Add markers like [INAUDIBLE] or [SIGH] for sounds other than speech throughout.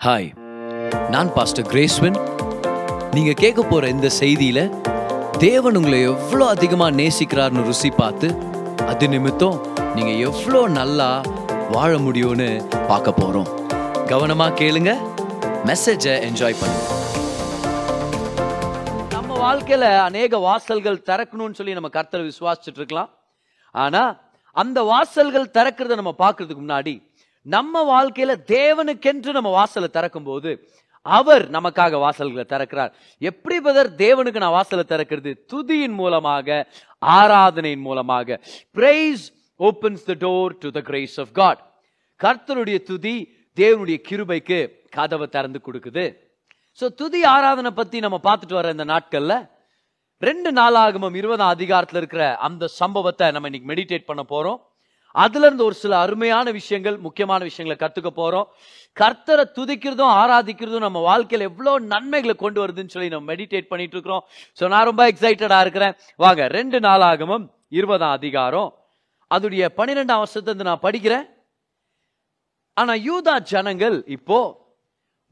Hi நான் pastor கிரேஸ்வன் நீங்கள் கேட்க போகிற இந்த செய்தியில் தேவன் உங்களை எவ்வளோ அதிகமாக நேசிக்கிறார்னு ருசி பார்த்து அது நிமித்தம் நீங்கள் எவ்வளோ நல்லா வாழ முடியும்னு பார்க்க போகிறோம் கவனமாக கேளுங்க மெசேஜை என்ஜாய் பண்ணுங்க. நம்ம வாழ்க்கையில் அநேக வாசல்கள் திறக்கணும்னு சொல்லி நம்ம கர்த்தரை விசுவாசிச்சுட்டு இருக்கலாம். ஆனால் அந்த வாசல்கள் திறக்கிறத நம்ம பார்க்கறதுக்கு முன்னாடி நம்ம வாழ்க்கையில தேவனுக்கென்று நம்ம வாசலை திறக்கும் போது அவர் நமக்காக வாசல்களை திறக்கிறார். எப்படி பதர் தேவனுக்கு நான் வாசலை திறக்கிறது? துதியின் மூலமாக ஆராதனையின் மூலமாக. Praise opens the door to the grace of God கர்த்தருடைய துதி தேவனுடைய கிருபைக்கு கதவை திறந்து கொடுக்குது. ஸோ துதி ஆராதனை பத்தி நம்ம பார்த்துட்டு வர இந்த நாட்கள்ல ரெண்டு நாளாகமும் இருபதாம் அதிகாரத்தில் இருக்கிற அந்த சம்பவத்தை நம்ம இன்னைக்கு மெடிடேட் பண்ண போறோம். அதுல இருந்து ஒரு சில அருமையான விஷயங்கள் முக்கியமான விஷயங்களை கத்துக்க போறோம். கர்த்தரை துதிக்கிறதும் ஆராதிக்கிறதும் நம்ம வாழ்க்கையில எவ்வளவு நன்மைகளை கொண்டு வருதுன்னு சொல்லி நம்ம மெடிடேட் பண்ணிட்டு இருக்கிறோம் ஸோ நான் ரொம்ப எக்ஸைட்டடா இருக்கிறேன். வாங்க ரெண்டு நாளாகவும் இருபதாம் அதிகாரம். அதுடைய பன்னிரெண்டாம் வருஷத்தை நான் படிக்கிறேன். ஆனா யூதா ஜனங்கள் இப்போ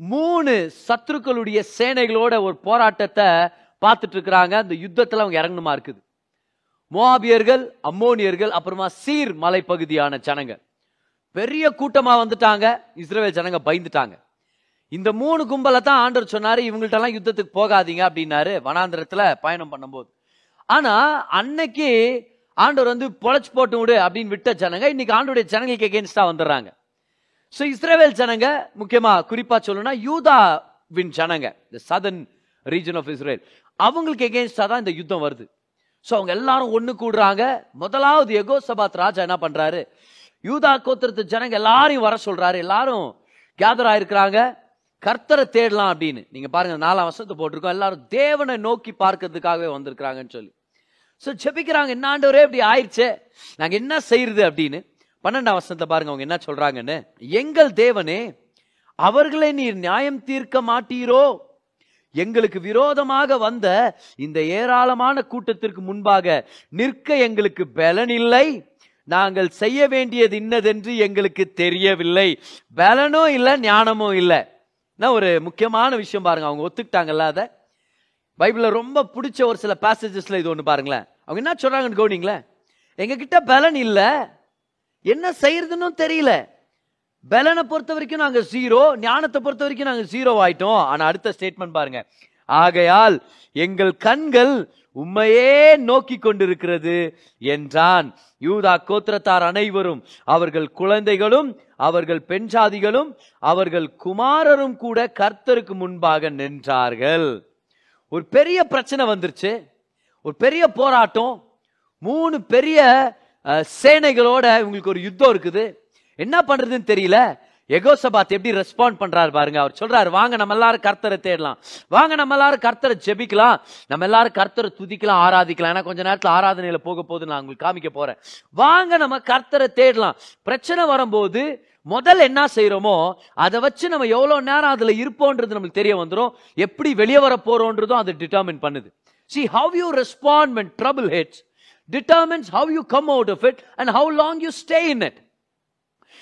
மூணு சத்துருக்களுடைய சேனைகளோட ஒரு போராட்டத்தை பார்த்துட்டு இருக்கிறாங்க அந்த யுத்தத்தில் அவங்க இறங்கணுமா இருக்குது? மோபியர்கள் அம்மோனியர்கள் அப்புறமா சீர் மலைப்பகுதியான ஜனங்க பெரிய கூட்டமா வந்துட்டாங்க. இஸ்ரேல் ஜனங்க பயந்துட்டாங்க. இந்த மூணு கும்பலை தான் ஆண்டர் சொன்னாரு இவங்கள்ட்ட எல்லாம் யுத்தத்துக்கு போகாதீங்க அப்படின்னாரு வனாந்திரத்துல பயணம் பண்ணும்போது. ஆனா அன்னைக்கு ஆண்டவர் வந்து பொழைச்சு போட்டு விடு அப்படின்னு விட்ட ஜனங்க இன்னைக்கு ஆண்டோடைய ஜனங்களுக்கு எகேன்ஸ்டா வந்துடுறாங்க. ஸோ இஸ்ரேல் ஜனங்க முக்கியமா குறிப்பா சொல்லணும்னா யூதாவின் ஜனங்க இந்த சதன் ரீஜன் ஆஃப் இஸ்ரேல் அவங்களுக்கு எகேன்ஸ்டா தான் இந்த யுத்தம் வருது. ஸோ அவங்க எல்லாரும் ஒன்று கூடுறாங்க. முதலாவது எகோசபாத் ராஜா என்ன பண்ணுறாரு யூதா கோத்திரத்து ஜனங்க எல்லாரையும் வர சொல்கிறாரு எல்லாரும் கேதர் ஆயிருக்கிறாங்க. கர்த்தரை தேடலாம் அப்படின்னு. நீங்கள் பாருங்கள் நாலாம் வருஷத்தை போட்டிருக்கோம். எல்லாரும் தேவனை நோக்கி பார்க்கறதுக்காகவே வந்திருக்கிறாங்கன்னு சொல்லி. ஸோ ஜெபிக்கிறாங்க. என்ன ஆண்டவரே இப்படி ஆயிடுச்சே. நாங்கள் என்ன செய்யறது அப்படின்னு? பன்னெண்டாம் வருஷத்தை பாருங்க. அவங்க என்ன சொல்றாங்கன்னு? எங்கள் தேவனே அவர்களை நீர் நியாயம் தீர்க்க மாட்டீரோ? எங்களுக்கு விரோதமாக வந்த இந்த ஏராளமான கூட்டத்திற்கு முன்பாக நிற்க எங்களுக்கு பலன் இல்லை. நாங்கள் செய்ய வேண்டியது இன்னதென்று எங்களுக்கு தெரியவில்லை. பலனும் இல்லை ஞானமும் இல்லை. என்ன ஒரு முக்கியமான விஷயம் பாருங்க. அவங்க ஒத்துக்கிட்டாங்கல்ல அதை? பைபிளில் ரொம்ப பிடிச்ச ஒரு சில பேசேஜஸ்ல இது ஒன்று பாருங்களேன். அவங்க என்ன சொல்றாங்கன்னு கவனிங்களேன். எங்ககிட்ட பலன் இல்லை. என்ன செய்யறதுன்னு தெரியல. பலனை பொறுத்த வரைக்கும் நாங்க ஜீரோ ஞானத்தை பொறுத்த வரைக்கும் நாங்க ஜீரோ ஆயிட்டோம். ஆனா அடுத்த ஸ்டேட்மெண்ட் பாருங்க. ஆகையால் எங்கள் கண்கள் உண்மையே நோக்கி கொண்டிருக்கிறது என்றான். யூதா கோத்திரத்தார் அனைவரும் அவர்கள் குழந்தைகளும் அவர்கள் பெண்சாதிகளும் அவர்கள் குமாரரும் கூட கர்த்தருக்கு முன்பாக நின்றார்கள். ஒரு பெரிய பிரச்சனை வந்துருச்சு. ஒரு பெரிய போராட்டம். மூணு பெரிய சேனைகளோட இவங்களுக்கு ஒரு யுத்தம் இருக்குது. என்ன பண்றதுன்னு தெரியல. எகோசபாத் எப்படி ரெஸ்பாண்ட் பண்றாரு பாருங்க. அவர் சொல்றாரு வாங்க நம்ம எல்லாரும் கர்த்தரை தேடலாம். வாங்க நம்ம எல்லாரும் கர்த்தரை ஜெபிக்கலாம். நம்ம எல்லாரும் கர்த்தரை துதிக்கலாம் ஆராதிக்கலாம். ஏன்னா கொஞ்ச நேரத்தில் ஆராதனையில போக போது நான் உங்களுக்கு காமிக்க போறேன். வாங்க நம்ம கர்த்தரை தேடலாம். பிரச்சனை வரும்போது முதல்ல என்ன செய்யறோமோ அதை வச்சு நம்ம எவ்வளவு நேரம் அதுல இருப்போன்றது நம்மளுக்கு தெரிய வந்துடும் எப்படி வெளியே வர போறோன்றதும் அதை டிட்டர்மின் பண்ணுது. See how you respond when heads hits determines you come out of it and how long you stay in it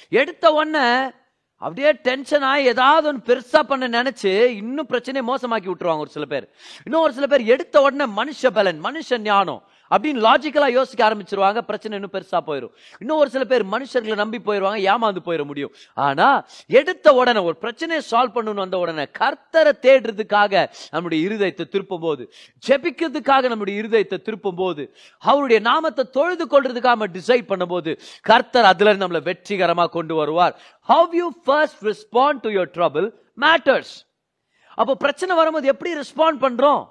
எடுத்த உடனே அப்படியே டென்ஷன் ஆகி ஏதாவது ஒன்று பெருசாக பண்ண நினச்சி இன்னும் பிரச்சனையை மோசமாக்கி விட்டுருவாங்க ஒரு சில பேர். இன்னும் ஒரு சில பேர் எடுத்த உடனே மனுஷ பலன் மனுஷ ஞானம். அப்படின்னு லாஜிக்கலாக யோசிக்க ஆரம்பிச்சிருவாங்க. பிரச்சனை இன்னும் பெருசாக போயிடும் இன்னும் ஒரு சில பேர் மனுஷர்களை நம்பி போயிடுவாங்க ஏமாந்து போயிட முடியும். ஆனால் எடுத்த உடனே ஒரு பிரச்சனையை சால்வ் பண்ணுன்னு வந்த உடனே கர்த்தரை தேடுறதுக்காக நம்முடைய இருதயத்தை திருப்பும் போது ஜெபிக்கிறதுக்காக நம்முடைய இருதயத்தை திருப்பும் போது அவருடைய நாமத்தை தொழுது கொள்றதுக்காக நம்ம டிசைட் பண்ணும்போது கர்த்தர் அதில் நம்மளை வெற்றிகரமாக கொண்டு வருவார். How you first respond to your trouble matters அப்போ பிரச்சனை வரும்போது எப்படி ரெஸ்பாண்ட் பண்ணுறோம்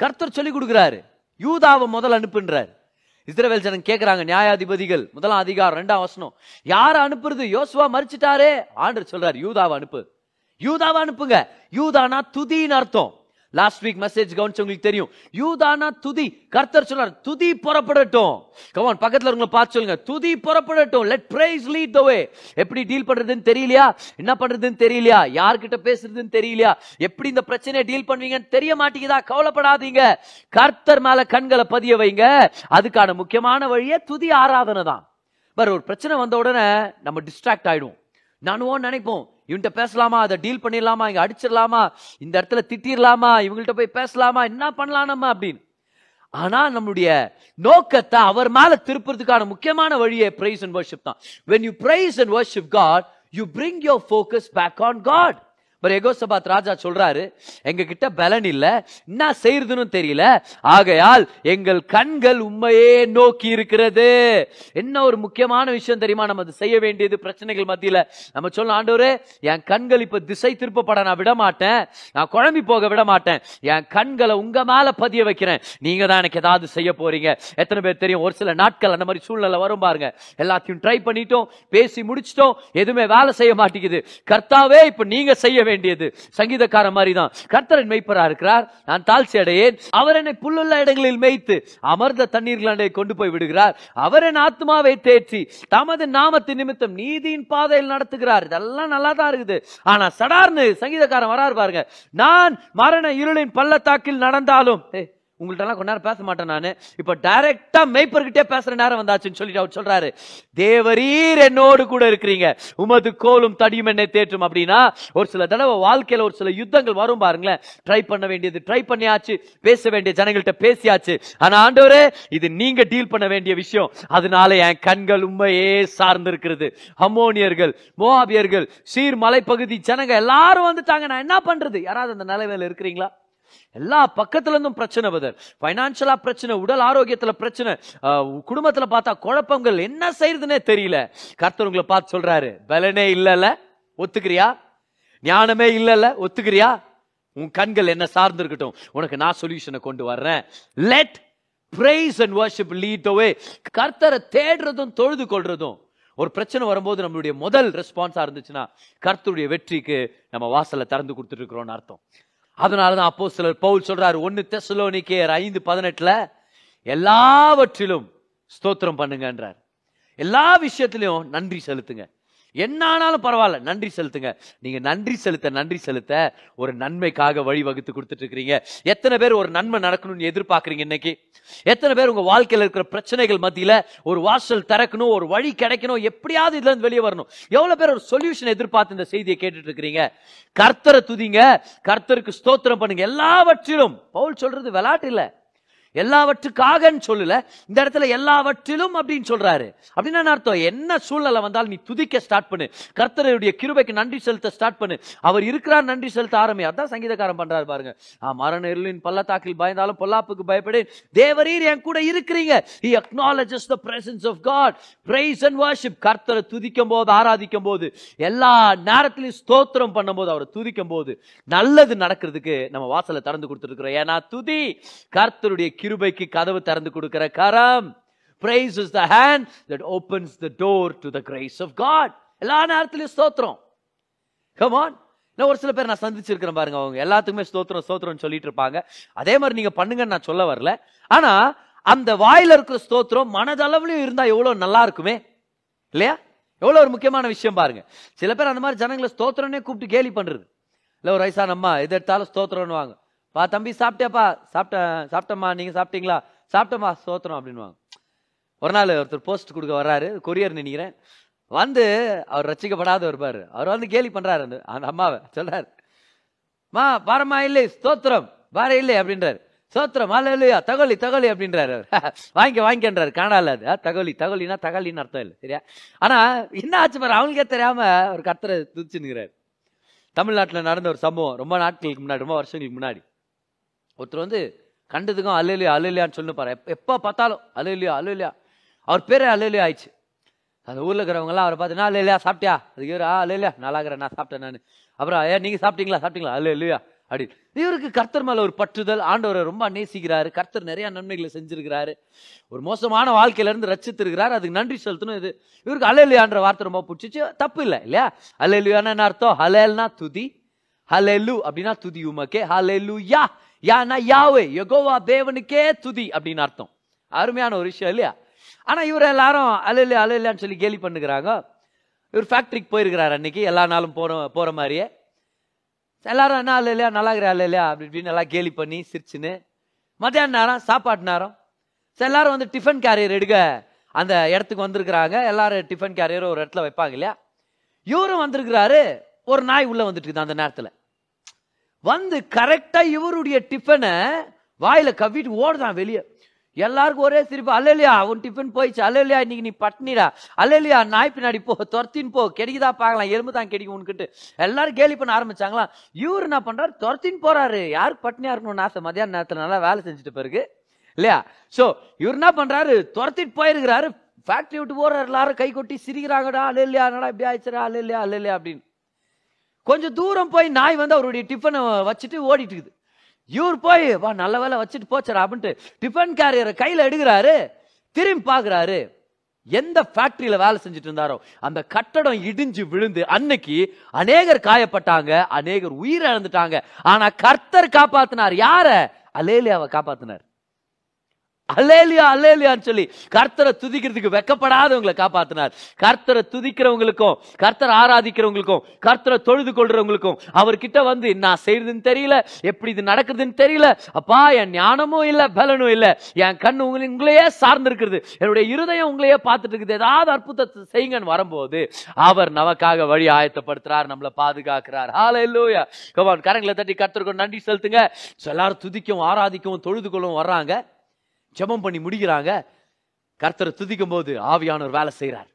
கர்த்தர் சொல்லி கொடுக்குறாரு. யூதாவை முதல் அனுப்புன்றார். இஸ்ரவேல் ஜனம் கேட்குறாங்க நியாயாதிபதிகள் முதலாம் அதிகாரம் ரெண்டாம் வசனம். யாரை அனுப்புறது? யோசுவா மறிச்சிட்டாரே ஆண்டர் சொல்றாரு யூதாவை அனுப்பு. யூதாவை அனுப்புங்க. யூதானா? துதின்னு அர்த்தம். லாஸ்ட் வீக் மெசேஜ் கவனிச்சவங்களுக்கு தெரியும். யூதானா துதி கர்த்தர் சொல்றார் துதி புறப்படட்டும். கமான் பக்கத்துல இருக்க பார்த்து சொல்லுங்க. துதி புறப்படட்டும். Let praise lead the way எப்படி டீல் பண்றதுன்னு தெரியலையா? என்ன பண்றதுன்னு தெரியலையா? யார்கிட்ட பேசுறதுன்னு தெரியலையா? எப்படி இந்த பிரச்சனையை டீல் பண்ணுவீங்கன்னு தெரிய மாட்டேங்குதா? கவலைப்படாதீங்க. கர்த்தர் மேல கண்களை பதிய வைங்க. அதுக்கான முக்கியமான வழியே துதி ஆராதனை தான் பர் ஒரு பிரச்சனை வந்த உடனே நம்ம டிஸ்ட்ராக்ட் ஆயிடுவோம். நானும் நினைப்போம். இவன்கிட்ட பேசலாமா? அதை டீல் பண்ணிடலாமா? இங்கே அடிச்சிடலாமா? இந்த இடத்துல திட்டிடலாமா? இவங்கள்ட்ட போய் பேசலாமா? என்ன பண்ணலாம் நம்ம அப்படின்னு. ஆனால் நம்முடைய நோக்கத்தை அவர் மேலே திருப்புறதுக்கான முக்கியமான வழியே பிரைஸ் அண்ட் வர்ஷிப் தான். When you praise and worship God you bring your focus back on God per Jehoshaphat ராஜா சொல்றாரு எங்க கிட்ட பலன் இல்ல என்ன செய்யறதுன்னு தெரியல. ஆகையால் எங்கள் கண்கள் உண்மையே நோக்கி இருக்கிறது. என்ன ஒரு முக்கியமான விஷயம் தெரியுமா? நம்ம செய்ய வேண்டியது பிரச்சனைகள் மத்தியில. நம்ம சொல்ல ஆண்டவரே என் கண்கள் இப்ப திசை திருப்பப்பட நான் விட மாட்டேன் நான் குழம்பி போக விட மாட்டேன் என் கண்களை உங்க மேல பதிய வைக்கிறேன். நீங்க தான் எனக்கு ஏதாவது செய்ய போறீங்க. எத்தனை பேர் தெரியும்? ஒரு சில நாட்கள் அந்த மாதிரி சூழ்நிலை வரும் பாருங்க. எல்லாத்தையும் ட்ரை பண்ணிட்டோம் பேசி முடிச்சிட்டோம். எதுவுமே வேலை செய்ய மாட்டேங்குது. கர்த்தாவே இப்ப நீங்க செய்ய வேண்டியது. சங்கீதக்கார மாதிரி தான் கர்த்தரன் மெய்ப்பரா இருக்கிறார் நான் தாழ்ச்சி அடையேன். அவர் என்னை புல்லுள்ள இடங்களில் மேய்த்து அமர்ந்த தண்ணீர்களண்டை கொண்டு போய் விடுகிறார். அவர் என் ஆத்மாவை தேற்றி தமது நாமத்தின் நிமித்தம் நீதியின் பாதையில் நடத்துகிறார். இதெல்லாம் நல்லா தான் இருக்குது. ஆனா சடார்னு சங்கீதக்காரன் வராரு பாருங்க. நான் மரண இருளின் பள்ளத்தாக்கில் நடந்தாலும் உங்கள்கிட்டலாம் கொஞ்ச நேரம் பேச மாட்டேன் நான். இப்போ டைரக்டா மெய்ப்பர்கிட்டே பேசுகிற நேரம் வந்தாச்சுன்னு சொல்லிட்டு அவர் சொல்கிறாரு தேவரீர் என்னோடு கூட இருக்கிறீங்க. உமது கோலும் தடியும் என்னை தேற்றும். அப்படின்னா ஒரு சில தடவை வாழ்க்கையில் ஒரு சில யுத்தங்கள் வரும் பாருங்களேன். ட்ரை பண்ண வேண்டியது ட்ரை பண்ணியாச்சு. பேச வேண்டிய ஜனங்கள்ட்ட பேசியாச்சு. ஆனால் ஆண்டவரே இது நீங்கள் டீல் பண்ண வேண்டிய விஷயம். அதனால என் கண்கள் உண்மையே சார்ந்து இருக்கிறது அம்மோனியர்கள் மோவாபியர்கள் சீர் மலைப்பகுதி ஜனங்க எல்லாரும் வந்துட்டாங்க. நான் என்ன பண்ணுறது யாராவது அந்த நிலைமையில இருக்கிறீங்களா? எல்லா பக்கத்துல இருந்தும் பிரச்சனை வருது. பைனான்சியலா பிரச்சனை உடல் ஆரோக்கியத்துல பிரச்சனை. குடும்பத்தில் குடும்பத்துல பார்த்தா குழப்பங்கள் என்ன செய்யறதுன்னே தெரியல. கர்த்தர் உங்களை பார்த்து சொல்றாரு பலனே இல்லல ஒத்துக்கிறியா? ஞானமே இல்லல ஒத்துக்கிறியா? உன் கண்கள் என்ன சார்ந்து இருக்கட்டும் உனக்கு நான் சொல்யூஷனை கொண்டு வர்றேன். Let praise and worship lead away கர்த்தரை தேடுறதும் தொழுது கொள்றதும். ஒரு பிரச்சனை வரும்போது நம்மளுடைய முதல் ரெஸ்பான்ஸா இருந்துச்சுன்னா கர்த்தருடைய வெற்றிக்கு நம்ம வாசலை திறந்து கொடுத்துட்டு இருக்கிறோம்னு அர்த்தம். அதனால தான் அப்போ சிலர் பவுல் சொல்றாரு ஒன்னு தெசலோனிக்கேயர் ஐந்து பதினெட்டுல எல்லாவற்றிலும் ஸ்தோத்திரம் பண்ணுங்கன்றார். எல்லா விஷயத்திலையும் நன்றி செலுத்துங்க. என்ன ஆனாலும் பரவாயில்ல. நன்றி செலுத்துங்க. நீங்க நன்றி செலுத்த நன்றி செலுத்த ஒரு நன்மைக்காக வழி வகுத்து கொடுத்துட்டு இருக்கிறீங்க எத்தனை பேர் ஒரு நன்மை நடக்கணும்னு எதிர்பார்க்கறீங்க இன்னைக்கு? எத்தனை பேர் உங்க வாழ்க்கையில் இருக்கிற பிரச்சனைகள் மத்தியில ஒரு வாசல் திறக்கணும் ஒரு வழி கிடைக்கணும் எப்படியாவது இதுல இருந்து வெளியே வரணும். எவ்வளவு பேர் ஒரு சொல்யூஷன் எதிர்பார்த்து இந்த செய்தியை கேட்டுட்டு இருக்கிறீங்க கர்த்தரை துதிங்க. கர்த்தருக்கு ஸ்தோத்திரம் பண்ணுங்க. எல்லாவற்றிலும். பவுல் சொல்றது விளையாட்டு இல்லை. எல்லாவற்றுக்காகன்னு சொல்லல. இந்த இடத்துல எல்லாவற்றிலும் அப்படின்னு சொல்றாரு. அப்படின்னு அர்த்தம்? என்ன சூழ்நிலை வந்தாலும் நீ துதிக்க ஸ்டார்ட் பண்ணு. கர்த்தருடைய கிருபைக்கு நன்றி செலுத்த ஸ்டார்ட் பண்ணு. அவர் இருக்கிறார் நன்றி செலுத்த ஆரம்பி. அதான் சங்கீதக்காரன் பண்றாரு பாருங்க. மரணின் மரண இருளின் பள்ளத்தாக்கில் பயந்தாலும் பொல்லாப்புக்கு பயப்படேன் தேவரீர் என் கூட இருக்கிறீங்க. He acknowledges the presence of God praise and worship கர்த்தரை துதிக்கும் போது ஆராதிக்கும் போது எல்லா நேரத்திலையும் ஸ்தோத்திரம் பண்ணும்போது அவரை துதிக்கும் போது நல்லது நடக்கிறதுக்கு நம்ம வாசலை திறந்து கொடுத்துருக்கிறோம். ஏன்னா துதி கர்த்தருடைய கிருபைக்கு கதவு திறந்து கொடுக்கிற கரம். Praise is the hand that opens the door to the grace of God எல்லா நேரத்திலையும் ஸ்தோத்திரம். கமான் நான் ஒரு சில பேர் நான் சந்திச்சிருக்கிறேன் பாருங்க அவங்க. எல்லாத்துக்குமே ஸ்தோத்திரம் ஸ்தோத்திரம்னு சொல்லிட்டு இருப்பாங்க. அதே மாதிரி நீங்க பண்ணுங்கன்னு நான் சொல்ல வரல. ஆனா அந்த வாயில இருக்கிற ஸ்தோத்திரம் மனதளவுலயும் இருந்தா எவ்வளவு நல்லா இருக்குமே? இல்லையா? எவ்வளவு ஒரு முக்கியமான விஷயம் பாருங்க. சில பேர் அந்த மாதிரி ஜனங்களை ஸ்தோத்திரனே கூப்பிட்டு கேலி பண்றது. இல்ல ஒரு வயசான அம்மா எது எடுத்தாலும் ஸ்தோத்திரம்னு வாங்க பா தம்பி சாப்பிட்டியாப்பா? சாப்பிட்டேன் சாப்பிட்டம்மா நீங்க சாப்பிட்டீங்களா? சாப்பிட்டம்மா சோத்திரம் அப்படின்வாங்க ஒரு நாள் ஒருத்தர் போஸ்ட் கொடுக்க வர்றாரு கொரியர் நினைக்கிறேன். வந்து அவர் ரசிக்கப்படாத வருவார் அவர் வந்து கேலி பண்றாரு அந்த அந்த அம்மாவை சொல்றாரு. மா பாரமா இல்லை ஸ்தோத்திரம் பார இல்லை அப்படின்றாரு. சோத்திரம் அல்ல இல்லையா தகவலி தகவலி அப்படின்றாரு அவர். [LAUGHS] வாங்கி வாங்கிக்கன்றாரு. காணால அது. தகவலி தகவலினா தகவலின்னு அர்த்தம் இல்லை சரியா? ஆனா என்ன ஆச்சு பாரு அவங்களுக்கே தெரியாம ஒரு கர்த்தரை துதிச்சுன்னுகிறாரு தமிழ்நாட்டில் நடந்த ஒரு சம்பவம் ரொம்ப நாட்களுக்கு முன்னாடி ரொம்ப வருஷங்களுக்கு முன்னாடி. ஒருத்தர் வந்து கண்டதுக்கும் அலுலியா அலுலியான்னு சொல்லி பாரு எப்ப- பார்த்தாலும் அலுலியா அலுலியா அவர் பேரே அலுலியா ஆயிடுச்சு. அந்த ஊரில் இருக்கிறவங்கெல்லாம் அவரை பார்த்து நான் அலையிலையா சாப்பிட்டியா? அதுக்கு இவர் ஆ அலுலியா நல்லா இருக்கிறேன் நான் சாப்பிட்டேன் நான். அப்புறம் ஏன் நீங்கள் சாப்பிட்டீங்களா? சாப்பிட்டீங்களா? அல்ல இல்லையா அப்படி. இவருக்கு கர்த்தர் மேலே ஒரு பற்றுதல் ஆண்டவரை ரொம்ப நேசிக்கிறாரு. கர்த்தர் நிறையா நன்மைகளை செஞ்சிருக்கிறாரு. ஒரு மோசமான வாழ்க்கையில இருந்து ரச்சித்திருக்கிறாரு அதுக்கு நன்றி செலுத்தணும் இது. இவருக்கு அலையிலையான்ற வார்த்தை ரொம்ப பிடிச்சிச்சு. தப்பு இல்லை இல்லையா? அலையிலையான்னு என்ன அர்த்தம்? ஹலேல்னா துதி ஹலெலு அப்படின்னா துதி உமக்கே. ஹலெலு யா யானா யாவே யகோவா தேவனுக்கே துதி அப்படின்னு அர்த்தம். அருமையான ஒரு விஷயம் இல்லையா? ஆனால் இவர் எல்லாரும் அலையில அலையிலான்னு சொல்லி கேலி பண்ணுகிறாங்க. இவர் ஃபேக்ட்ரிக்கு போயிருக்கிறார் அன்னைக்கு எல்லா நாளும் போகிற போகிற மாதிரியே. எல்லாரும் என்ன அல்ல இல்லையா நல்லா இருக்கிற அல்ல இல்லையா அப்படி இப்படின்னு எல்லாம் கேலி பண்ணி சிரிச்சுன்னு மத்தியான நேரம் சாப்பாட்டு நேரம். எல்லாரும் வந்து டிஃபன் கேரியர் எடுக்க அந்த இடத்துக்கு வந்திருக்கிறாங்க. எல்லாரும் டிஃபன் கேரியர் ஒரு இடத்துல வைப்பாங்க இல்லையா? இவரும் வந்திருக்கிறாரு. ஒரு நாய் உள்ளே வந்துட்டு இருக்குது அந்த நேரத்தில். வந்து கரெக்டாக இவருடைய டிஃபனை வாயில் கவ்விட்டு ஓடுதான் வெளியே. எல்லாருக்கும் ஒரே சிரிப்பு அல்லையா உன் டிஃபன் போயிடுச்சு. அல்லையா இன்னைக்கு நீ பட்னிடா அல்லையா நாய் பின்னாடி போ துரத்தின்னு போ. கிடைக்குதா பார்க்கலாம். எறும்பு தான் கிடைக்கும் உன்கிட்ட. எல்லாரும் கேலி பண்ண ஆரம்பிச்சாங்களா இவர் என்ன பண்ணுறாரு துரத்தின்னு போறாரு. யாருக்கு பட்னியா இருக்கணும்னு ஆசை? மதியான நேரத்துல நல்லா வேலை செஞ்சுட்டு பிறகு இல்லையா? ஸோ இவர் என்ன பண்ணுறாரு துரத்திட்டு போயிருக்கிறாரு. ஃபேக்ட்ரி விட்டு போறாரு எல்லாரும் கை கொட்டி சிரிக்கிறாங்கடா அல்லையா என்னடா இப்படி ஆயிடுச்சுடா? அல்லையா அல்லையா அப்படின்னு. கொஞ்சம் தூரம் போய் நாய் வந்து அவருடைய டிஃபனை வச்சுட்டு ஓடிட்டு இருக்குது இவர் போய் வா நல்ல வேலை வச்சுட்டு போச்சரா அப்படின்ட்டு டிஃபன் கேரியரை கையில் எடுக்கிறாரு. திரும்பி பார்க்குறாரு எந்த ஃபேக்டரியில் வேலை செஞ்சுட்டு இருந்தாரோ அந்த கட்டடம் இடிஞ்சு விழுந்து அன்னைக்கு அநேகர் காயப்பட்டாங்க அநேகர் உயிரிழந்துட்டாங்க. இழந்துட்டாங்க கர்த்தர் காப்பாத்தினார். யார? அலேலியாவை காப்பாத்தினார். அலேலியா அலேலியான்னு சொல்லி கர்த்தரை துதிக்கிறதுக்கு வெக்கப்படாதவங்களை காப்பாத்தினார். கர்த்தரை துதிக்கிறவங்களுக்கும் கர்த்தரை ஆராதிக்கிறவங்களுக்கும் கர்த்தரை தொழுது கொள்றவங்களுக்கும் அவர்கிட்ட வந்து நான் செய்யறதுன்னு தெரியல எப்படி இது நடக்குதுன்னு தெரியல அப்பா என் ஞானமும் இல்லை பலனும் இல்லை என் கண்ணு உங்களை உங்களையே சார்ந்து இருக்கிறது என்னுடைய இருதயம் உங்களையே பார்த்துட்டு இருக்குது ஏதாவது அற்புதத்தை செய்யுங்கன்னு வரும்போது அவர் நமக்காக வழி ஆயத்தப்படுத்துறார் நம்மளை பாதுகாக்கிறார். ஹால இல்லையா கவான் கரங்களை தட்டி கர்த்தருக்கு நன்றி செலுத்துங்க. எல்லாரும் துதிக்கும் ஆராதிக்கவும் தொழுது கொள்ளவும் வர்றாங்க. ஜெபம் பண்ணி முடிக்கிறாங்க கர்த்தரை துதிக்கும் போது ஆவியானவர் வேலை செய்கிறார்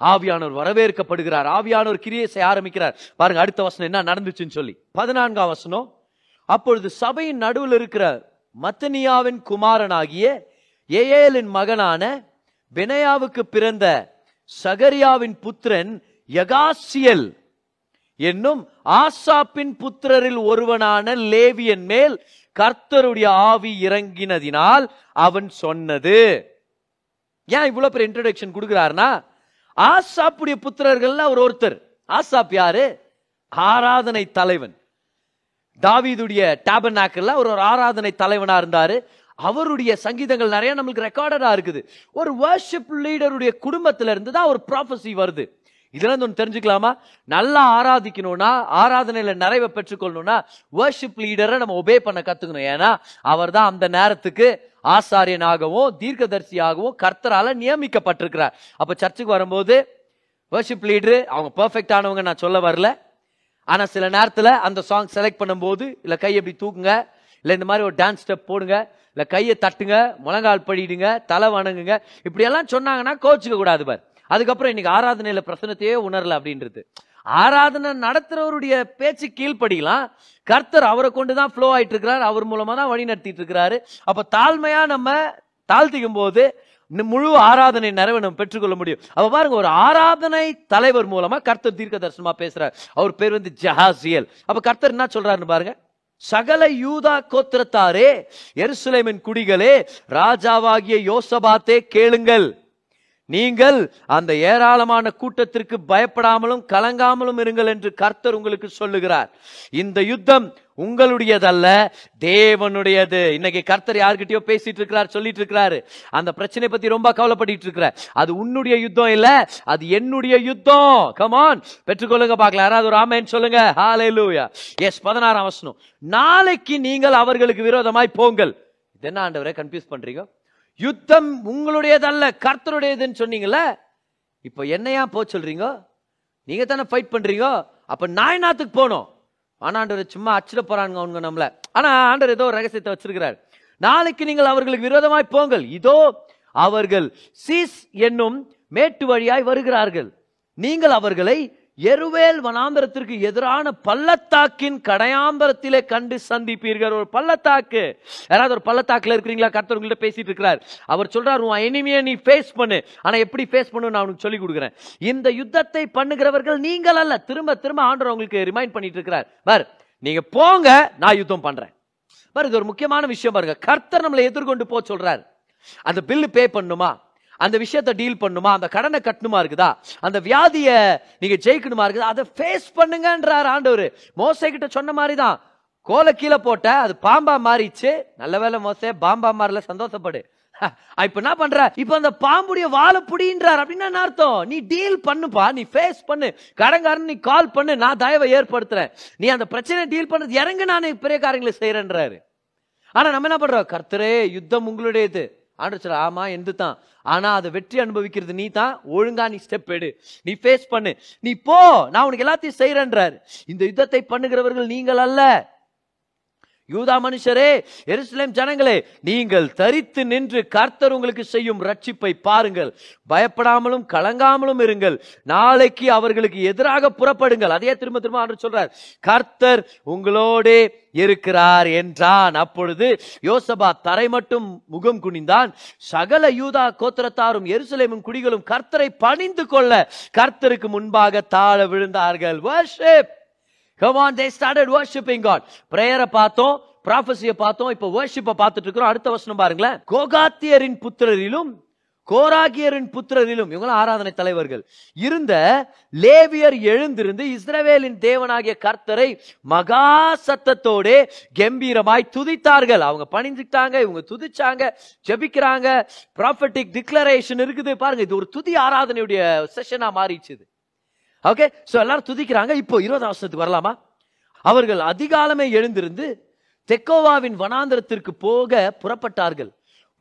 ஆவியானவர் வரவேற்கப்படுகிறார். ஆவியானவர் கிரியை செய்ய ஆரம்பிக்கிறார். பாருங்க அடுத்த வசனம் என்ன நடந்துச்சுன்னு சொல்லி. பதினான்காம் வசனம் அப்பொழுது சபையின் நடுவில் இருக்கிற மத்தனியாவின் குமாரனாகிய ஏஏலின் மகனான வினயாவுக்கு பிறந்த சகரியாவின் புத்திரன் யகாசியல் என்னும் ஆசாப்பின் புத்திரரில் ஒருவனான லேவியன் மேல் கர்த்தருடைய ஆவி இறங்கினதினால் அவன் சொன்னது. ஏன் இவ்வளவு பெரிய இன்ட்ரடக்ஷன் கொடுக்கிறாருன்னா ஆசாப்புடைய புத்திரர்கள்ல அவர் ஒருத்தர். ஆசாப் யாரு? ஆராதனை தலைவன். தாவீதுடைய டேபனாக்கல்ல அவர் ஒரு ஆராதனை தலைவனா இருந்தாரு. அவருடைய சங்கீதங்கள் நிறைய நம்மளுக்கு ரெக்கார்டடா இருக்குது. ஒரு வர்ஷிப் லீடருடைய குடும்பத்தில இருந்து தான் ஒரு ப்ராஃபஸி வருது. இதெல்லாம் ஒன்று தெரிஞ்சுக்கலாமா? நல்லா ஆராதிக்கணும்னா ஆராதனையில நிறைவை பெற்றுக்கொள்ளணும்னா வர்ஷிப் லீடரை நம்ம ஒபே பண்ண கத்துக்கணும். ஏன்னா அவர் தான் அந்த நேரத்துக்கு ஆசாரியனாகவும் தீர்க்கதரிசியாகவும் கர்த்தரால நியமிக்கப்பட்டிருக்கிறார். அப்ப சர்ச்சுக்கு வரும்போது வர்ஷிப் லீடரு அவங்க பெர்ஃபெக்ட் ஆனவங்க நான் சொல்ல வரல. ஆனா சில நேரத்துல அந்த சாங் செலக்ட் பண்ணும்போது இல்ல கை எப்படி தூக்குங்க இல்ல இந்த மாதிரி ஒரு டான்ஸ் ஸ்டெப் போடுங்க இல்ல கையை தட்டுங்க முழங்கால் படிடுங்க தலை வணங்குங்க இப்படி எல்லாம் சொன்னாங்கன்னா கோச்சுக்க கூடாது பார். அதுக்கப்புறம் இன்னைக்கு ஆராதனையில பிரசனத்தையே உணரல அப்படின்றது. ஆராதனை நடத்துறவருடைய பேச்சு கீழ்ப்படியலாம். கர்த்தர் அவரை கொண்டு தான் ஃப்ளோ ஆயிட்டு இருக்கிறார் அவர் மூலமா தான் வழி நடத்திட்டு இருக்கிறாரு அப்ப தாழ்மையா நம்ம தாழ்த்திக்கும் போது முழு ஆராதனை நிறைவு நம்ம பெற்றுக்கொள்ள முடியும். அப்ப பாருங்க ஒரு ஆராதனை தலைவர் மூலமா கர்த்தர் தீர்க்க தரிசனமா பேசுறார். அவர் பேர் வந்து ஜஹாசியல். அப்ப கர்த்தர் என்ன சொல்றாருன்னு பாருங்க. சகல யூதா கோத்திரத்தாரே எருசலேமின் குடிகளே ராஜாவாகிய யோசபாத்தே கேளுங்கள். நீங்கள் அந்த ஏராளமான கூட்டத்திற்கு பயப்படாமலும் கலங்காமலும் இருங்கள் என்று கர்த்தர் உங்களுக்கு சொல்லுகிறார். இந்த யுத்தம் உங்களுடையதல்ல தேவனுடையது. இன்னைக்கு கர்த்தர் யார்கிட்டயோ பேசிட்டு இருக்கிறார் சொல்லிட்டு இருக்கிறாரு. அந்த பிரச்சனை பத்தி ரொம்ப கவலைப்பட்டு இருக்கிறார் அது உன்னுடைய யுத்தம் இல்ல அது என்னுடைய யுத்தம். கமான் பெற்றுக்கொள்ளுங்க பார்க்கலாம். யாராவது ஒரு ஆமேன்னு சொல்லுங்க. ஹalleluya எஸ் பதினாறாம் வசனம். நாளைக்கு நீங்கள் அவர்களுக்கு விரோதமாய் போங்கள். இது என்ன ஆண்டவரை கன்ஃபியூஸ் பண்றீங்க? யுத்தம் உங்களுடையதல்ல கர்த்தருடையதுன்னு சொன்னீங்களே இப்போ என்னையா போ சொல்றீங்க? நீங்க தானே ஃபைட் பண்றீங்க? அப்ப நாய் நாத்துக்கு போகணும்? ஆனா ஆண்டவர் சும்மா அச்சிட போறாங்க அவங்க நம்மள. ஆனா ஆண்டவர் ஏதோ ரகசியத்தை வச்சிருக்கிறார். நாளைக்கு நீங்கள் அவர்களுக்கு விரோதமாய் போங்கள். இதோ அவர்கள் சீஸ் என்னும் மேட்டு வழியாய் வருகிறார்கள். நீங்கள் அவர்களை எருவேல் வனாந்தரத்திற்கு எதிரான பள்ளத்தாக்கின் கடையாம்பரத்திலே கண்டு சந்திப்பீர்கள். ஒரு பள்ளத்தாக்கு. யாராவது ஒரு பள்ளத்தாக்கில் இருக்கிறீங்களா? கர்த்தர் உங்கள்ட்ட பேசிட்டு இருக்கிறார். அவர் சொல்றார் உன் எனிமியை நீ ஃபேஸ் பண்ணு. ஆனா எப்படி ஃபேஸ் பண்ணு நான் உனக்கு சொல்லி கொடுக்குறேன். இந்த யுத்தத்தை பண்ணுகிறவர்கள் நீங்கள் அல்ல. திரும்ப திரும்ப ஆண்டவர் உங்களுக்கு ரிமைண்ட் பண்ணிட்டு இருக்கிறார். பார் நீங்க போங்க நான் யுத்தம் பண்றேன். பாரு இது ஒரு முக்கியமான விஷயம் பாருங்க. கர்த்தர் நம்மளை எதிர்கொண்டு போ சொல்றார். அந்த பில்லு பே பண்ணுமா அந்த விஷயத்தை டீல் பண்ணுமா? அந்த கடனை கட்டணுமா இருக்குதா? அந்த வியாதியை நீங்க ஜெயிக்கணுமா இருக்குதா? அதை ஃபேஸ் பண்ணுங்கன்றார் ஆண்டவர். மோசை கிட்ட சொன்ன மாதிரி தான் கோலை கீழே போட்ட அது பாம்பா மாறிச்சு நல்ல வேலை மோசே பாம்பா மாறல சந்தோஷப்படு. ஹ, இப்ப என்ன பண்ற? இப்ப அந்த பாம்புடைய வாழை புடின்றார். அப்படின்னா என்ன அர்த்தம்? நீ டீல் பண்ணுப்பா. நீ ஃபேஸ் பண்ணு. கடங்காரன் நீ கால் பண்ணு. நான் தயவை ஏற்படுத்துறேன். நீ அந்த பிரச்சனை டீல் பண்றது இறங்கு நான் பெரிய காரியங்களை செய்யறேன்றாரு ஆனா நம்ம என்ன பண்றோம்? கர்த்தரே யுத்தம் உங்களுடையது. ஆண்டு சொல்ல ஆமா எந்த தான் ஆனா அதை வெற்றி அனுபவிக்கிறது நீ தான். ஒழுங்கா நீ ஸ்டெப் எடு. நீ ஃபேஸ் பண்ணு. நீ போ. நான் உனக்கு எல்லாத்தையும் செய்யறேன்றார் இந்த யுத்தத்தை பண்ணுகிறவர்கள் நீங்கள் அல்ல. யூதா மனுஷரே எருசலேம் ஜனங்களே நீங்கள் தரித்து நின்று கர்த்தர் உங்களுக்கு செய்யும் ரட்சிப்பை பாருங்கள். பயப்படாமலும் கலங்காமலும் இருங்கள். நாளைக்கு அவர்களுக்கு எதிராக புறப்படுங்கள். அதையே திரும்ப திரும்ப ஆண்டு சொல்றார். கர்த்தர் உங்களோடே இருக்கிறார் என்றான். அப்பொழுது யோசபா தரை மட்டும் முகம் குனிந்தான். சகல யூதா கோத்திரத்தாரும் எருசலேமும் குடிகளும் கர்த்தரை பணிந்து கொள்ள கர்த்தருக்கு முன்பாக தாழ விழுந்தார்கள். வர்ஷிப் கவான் on, they started worshiping God. பிரேயரை பார்த்தோம் ப்ராஃபஸியை பார்த்தோம் இப்போ வர்ஷிப்பை பார்த்துட்டு இருக்கிறோம். அடுத்த வசனம் பாருங்களேன். கோகாத்தியரின் புத்திரரிலும் கோராகியரின் புத்திரரிலும் இவங்களும் ஆராதனை தலைவர்கள் இருந்த லேவியர் எழுந்திருந்து இஸ்ரவேலின் தேவனாகிய கர்த்தரை மகா சத்தத்தோடு கம்பீரமாய் துதித்தார்கள். அவங்க பணிஞ்சுட்டாங்க இவங்க துதிச்சாங்க ஜபிக்கிறாங்க. ப்ராஃபட்டிக் டிக்ளரேஷன் இருக்குது. பாருங்க இது ஒரு துதி ஆராதனையுடைய செஷனா மாறிச்சுது ஓகே சோ எல்லாரும் துதிக்கிறாங்க. இப்போ இருபதாம் வருஷத்துக்கு வரலாமா? அவர்கள் அதிகாலமே எழுந்திருந்து தெக்கோவாவின் வனாந்திரத்திற்கு போக புறப்பட்டார்கள்.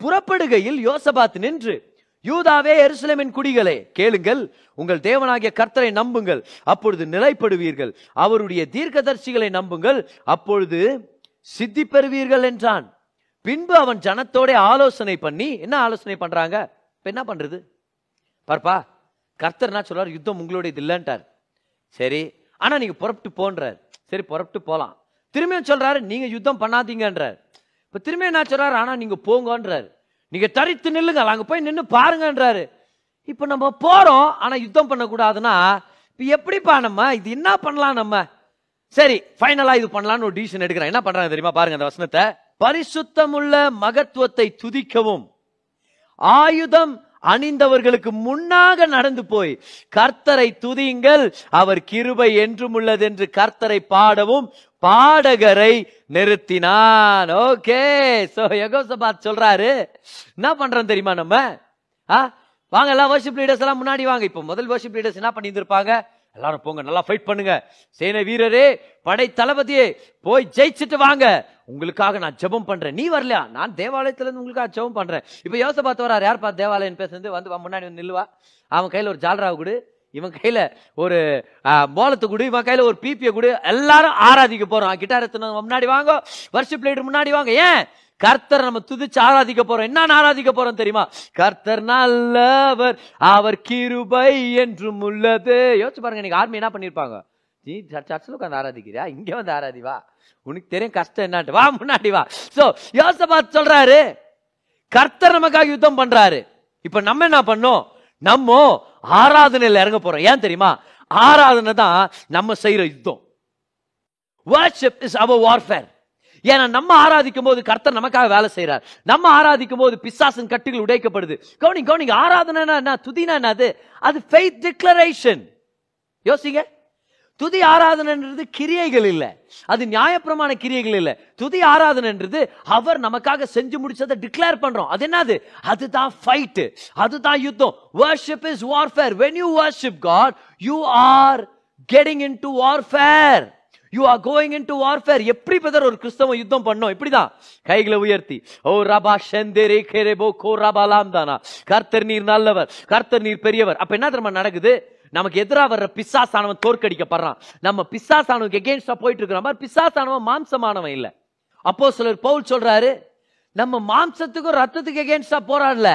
புறப்படுகையில் யோசபாத் நின்று யூதாவே எருசலேமின் குடிகளே கேளுங்கள். உங்கள் தேவனாகிய கர்த்தரை நம்புங்கள். அப்பொழுது நிலைப்படுவீர்கள். அவருடைய தீர்க்கதர்சிகளை நம்புங்கள். அப்பொழுது சித்தி பெறுவீர்கள் என்றான். பின்பு அவன் ஜனத்தோட ஆலோசனை பண்ணி என்ன ஆலோசனை பண்றாங்க? இப்ப என்ன பண்றது? பார்ப்பா. கர்த்தர் என்ன சொல்றாரு? யுத்தம் உங்களுடைய இது இல்லைன்ட்டார். சரி. ஆனால் நீங்கள் புறப்பட்டு போன்றார். சரி புறப்பட்டு போகலாம் திரும்பியும் சொல்கிறாரு நீங்கள் யுத்தம் பண்ணாதீங்கன்றார். இப்போ திரும்பியும் என்ன சொல்கிறாரு ஆனால் நீங்கள் போங்கன்றார். நீங்கள் தரித்து நில்லுங்க அங்கே போய் நின்று பாருங்கன்றாரு. இப்போ நம்ம போகிறோம் ஆனால் யுத்தம் பண்ணக்கூடாதுன்னா இப்போ எப்படிப்பா நம்ம? இது என்ன பண்ணலாம் நம்ம? சரி ஃபைனலாக இது பண்ணலாம்னு ஒரு டிசிஷன் எடுக்கிறேன். என்ன பண்ணுறாங்க தெரியுமா? பாருங்க அந்த வசனத்தை. பரிசுத்தமுள்ள மகத்துவத்தை துதிக்கவும் ஆயுதம் அணிந்தவர்களுக்கு முன்னாக நடந்து போய் கர்த்தரை துதியுங்கள் அவர் கிருபை என்றும் உள்ளது என்று கர்த்தரை பாடவும் பாடகரை நிறுத்தினான். ஓகே. சோ யகோசபாத் சொல்றாரு. என்ன பண்றோம் தெரியுமா நம்ம? ஆ? வாங்க எல்லாம் வர்ஷிப் லீடர்ஸ் எல்லாம் முன்னாடி வாங்க. இப்போ முதல் வர்ஷிப் லீடர்ஸ் என்ன பண்ணியிருந்திருப்பாங்க? எல்லாரும் போங்க நல்லா ஃபைட் பண்ணுங்க. சேனை வீரரே படை தளபதியே போய் ஜெயிச்சுட்டு வாங்க. உங்களுக்காக நான் ஜெபம் பண்றேன். நீ வரலையா? நான் தேவாலயத்துல இருந்து உங்களுக்காக ஜெபம் பண்றேன். இப்போ பார்த்து வரார். யார் பார்த்து தேவாலயம் பேசுறது? வந்து முன்னாடி வந்து நில்லுவா. அவன் கையில ஒரு ஜால்ராவை கொடு. இவன் கையில ஒரு மோலத்தை கொடு. இவன் கையில ஒரு பிபியை கொடு. எல்லாரும் ஆராதிக்க போறோம். கிட்டார் முன்னாடி வாங்க. வர்ஷிப் லீடர் முன்னாடி வாங்க. ஏன்? கர்த்தர் நம்ம துதிச்சு ஆராதிக்க போறோம். என்ன ஆராதிக்க போறோம் தெரியுமா? கர்த்தர் நல்லவர். அவர் கிருபை என்றும் உள்ளது. யோசிச்சு பாருங்க நீங்க ஆர்மி என்ன பண்ணிருப்பாங்க? நீ சர்ச்சில் உட்காந்து ஆராதிக்கிறியா? இங்க வந்து ஆராதி வா. உனக்கு தெரியும் கஷ்டம் என்னன்ட்டு. வா முன்னாடி வா. சோ யோசபாத் சொல்றாரு கர்த்தர் நமக்காக யுத்தம் பண்றாரு. இப்ப நம்ம என்ன பண்ணோம்? நம்ம ஆராதனையில இறங்க போறோம். ஏன் தெரியுமா? ஆராதனை தான் நம்ம செய்யற யுத்தம். வர்ஷிப் இஸ் அவர் வார்ஃபேர் ஏன்னா நம்ம ஆராதிக்கும் போது கர்த்தர் நமக்காக வேலை செய்யறார் நம்ம ஆராதிக்கும் போது பிசாசன் கட்டுகள் உடைக்கப்படுது. கவுனி கவுனிங் ஆராதனைனா என்ன? துதினா என்னது? அது ஃபெய்த் டிக்ளரேஷன் யோசிங்க. துதி ஆராதனைன்றது கிரியைகள் இல்லை. அது நியாயப்பிரமாண கிரியைகள் இல்லை. துதி ஆராதனைன்றது அவர் நமக்காக செஞ்சு முடிச்சதை டிக்ளேர் பண்றோம். அது என்னது? அதுதான் ஃபைட் அதுதான் யுத்தம். Worship is warfare when you worship God you are getting into warfare you are going into warfare எப்படி பெதர் ஒரு கிறிஸ்தவ யுத்தம் பண்ணோம்? இப்படிதான். கைகளை உயர்த்தி. ஓ ரபா ஷெந்தேரே கேரேபோ கோ ரபாலாம் தானா கர்த்தர் நீர் நல்லவர். கர்த்தர் நீர் பெரியவர். அப்ப என்ன தெரியுமா நடக்குது? நமக்கு எதிராக வர்ற பிசாசானவன் தோற்கடிக்கப்படுறான். நம்ம பிசாசானவனுக்கு எகேன்ஸ்டா போயிட்டு இருக்கிற மாதிரி பிசாசானவன் மாம்சமானவன் இல்லை. அப்போ சிலர் பவுல் சொல்றாரு நம்ம மாம்சத்துக்கும் ரத்தத்துக்கு எகேன்ஸ்டா போராடல.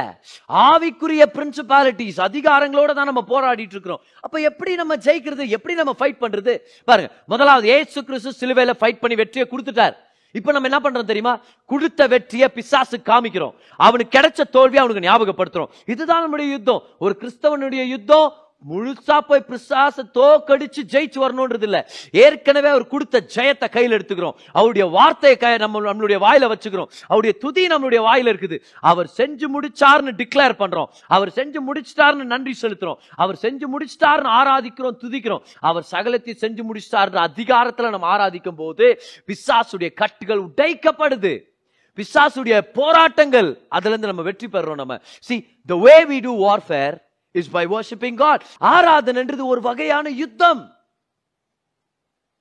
ஆவிக்குரிய பிரின்சிபாலிட்டிஸ் அதிகாரங்களோட தான் நம்ம போராடிட்டு இருக்கிறோம் அப்ப எப்படி நம்ம ஜெயிக்கிறது? எப்படி நம்ம ஃபைட் பண்றது? பாருங்க முதலாவது ஏசு கிறிஸ்து சிலுவையில ஃபைட் பண்ணி வெற்றியை கொடுத்துட்டார். இப்ப நம்ம என்ன பண்றோம் தெரியுமா? கொடுத்த வெற்றியை பிசாசு காமிக்கிறோம். அவனுக்கு கிடைச்ச தோல்வியை அவனுக்கு ஞாபகப்படுத்துறோம். இதுதான் நம்முடைய யுத்தம். ஒரு கிறிஸ்தவனுடைய யுத்தம் முழுசா போய் பிசாச தோக்கடிச்சு ஜெயிச்சு வரணும்ன்றது இல்ல. ஏற்கனவே அவர் கொடுத்த ஜெயத்தை கையில் எடுத்துக்கிறோம். அவருடைய வார்த்தையை கை நம்ம நம்மளுடைய வாயில வச்சுக்கிறோம். அவருடைய துதி நம்மளுடைய வாயில இருக்குது. அவர் செஞ்சு முடிச்சார்னு டிக்ளேர் பண்றோம். அவர் செஞ்சு முடிச்சிட்டார்னு நன்றி செலுத்துறோம். அவர் செஞ்சு முடிச்சிட்டார்னு ஆராதிக்கிறோம் துதிக்கிறோம். அவர் சகலத்தை செஞ்சு முடிச்சிட்டார்னு அதிகாரத்துல நம்ம ஆராதிக்கும் போது பிசாசுடைய கட்டுகள் உடைக்கப்படுது. பிசாசுடைய போராட்டங்கள் அதுல இருந்து நம்ம வெற்றி பெறோம் நம்ம. See the way we do warfare is by worshipping God ஆராதனைன்றது ஒரு வகையான யுத்தம்.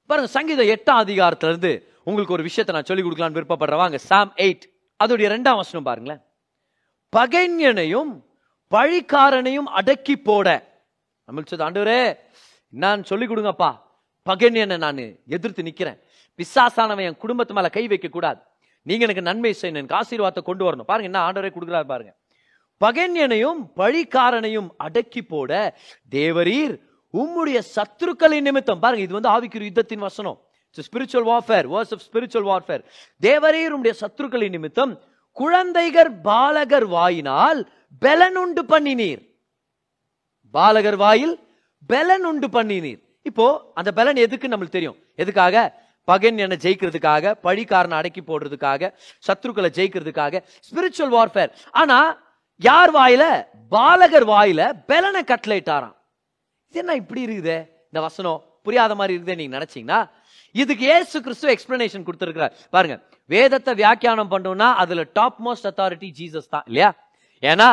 பாருங்க சங்கீதம் எட்டாம் அதிகாரத்துல இருந்து உங்களுக்கு ஒரு விஷயத்தை நான் சொல்லி கொடுக்கலாம்னு விருப்பப்படுறேன். வாங்க சாம் எயிட் அதோடைய ரெண்டாம் வசனம் பாருங்களேன். பகைஞனையும் பழிக்காரனையும் அடக்கி போட. நம்மளுக்கு ஆண்டவரே நான் சொல்லி கொடுங்கப்பா. பகைஞனை நான் எதிர்த்து நிற்கிறேன் பிசாசானவன் என் குடும்பத்து மேல கை வைக்க கூடாது நீங்க எனக்கு நன்மை செய்யணும் எனக்கு ஆசீர்வாதத்தை கொண்டு வரணும். பாருங்க என்ன ஆண்டவரே கொடுக்குறாரு பாருங்க. பகைஞனையும் பழிக்காரனையும் அடக்கி போட தேவரீர் உம்முடைய சத்துருக்களின் நிமித்தம். பாருங்க இது வந்து ஆவிக்குரிய யுத்தத்தின் வசனம். Spiritual warfare verse of spiritual warfare தேவரீர் உடைய சத்துருக்களின் நிமித்தம் குழந்தைகர் பாலகர் வாயினால் பெலனுண்டு பண்ணினீர். பாலகர் வாயில் பெலன் உண்டு பண்ணினீர். இப்போ அந்த பெலன் எதுக்கு நம்மளுக்கு தெரியும். எதுக்காக? பகன் என ஜெயிக்கிறதுக்காக பழிக்காரனை அடக்கி போடுறதுக்காக சத்ருக்களை ஜெயிக்கிறதுக்காக ஸ்பிரிச்சுவல் வார்ஃபேர் ஆனா யார் வாயில? பாலகர் வாயில பெலனை கட்லைட்டாராம் இது என்ன இப்படி இருக்குதே? இந்த வசனம் புரியாத மாதிரி இருக்குதே நீங்க நினைச்சீங்கன்னா இதுக்கு ஏசு கிறிஸ்து எக்ஸ்பிளனேஷன் கொடுத்துருக்கிறார். பாருங்க வேதத்தை வியாக்கியானம் பண்ணோம்னா அதுல டாப் மோஸ்ட் அத்தாரிட்டி ஜீசஸ் தான் இல்லையா? ஏன்னா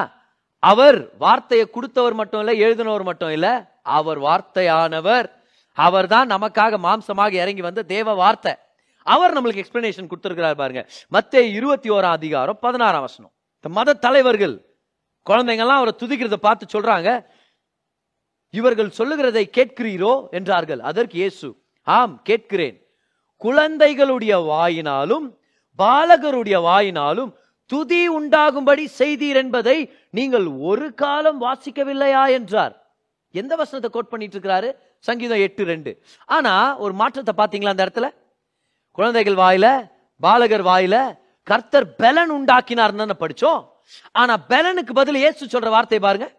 அவர் வார்த்தையை கொடுத்தவர் மட்டும் இல்லை எழுதினவர் மட்டும் இல்லை அவர் வார்த்தையானவர். அவர் தான் நமக்காக மாம்சமாக இறங்கி வந்த தேவ வார்த்தை. அவர் நம்மளுக்கு எக்ஸ்பிளனேஷன் கொடுத்துருக்கிறார் பாருங்க. மத்திய இருபத்தி ஓராம் அதிகாரம் பதினாறாம் வசனம். இந்த மத தலைவர்கள் குழந்தைங்கெல்லாம் அவரை துதிக்கிறத பார்த்து சொல்றாங்க. இவர்கள் சொல்லுகிறதை கேட்கிறீரோ என்றார்கள். அதற்கு இயேசு ஆம் கேட்கிறேன். குழந்தைகளுடைய வாயினாலும் பாலகருடைய வாயினாலும் துதி உண்டாகும்படி செய்தீர் என்பதை நீங்கள் ஒரு காலம் வாசிக்கவில்லையா? என்றார். எந்த வசனத்தை கோட் பண்ணிட்டு இருக்கிறாரு சங்கீதம் எட்டு ரெண்டு. ஆனா ஒரு மாற்றத்தை பாத்தீங்களா அந்த இடத்துல? குழந்தைகள் வாயில பாலகர் வாயில கர்த்தர் பெலன் உண்டாக்கினார் தானே படிச்சோம். ஆனா பெலனுக்கு பதில் இயேசு சொல்ற வார்த்தை பாருங்க.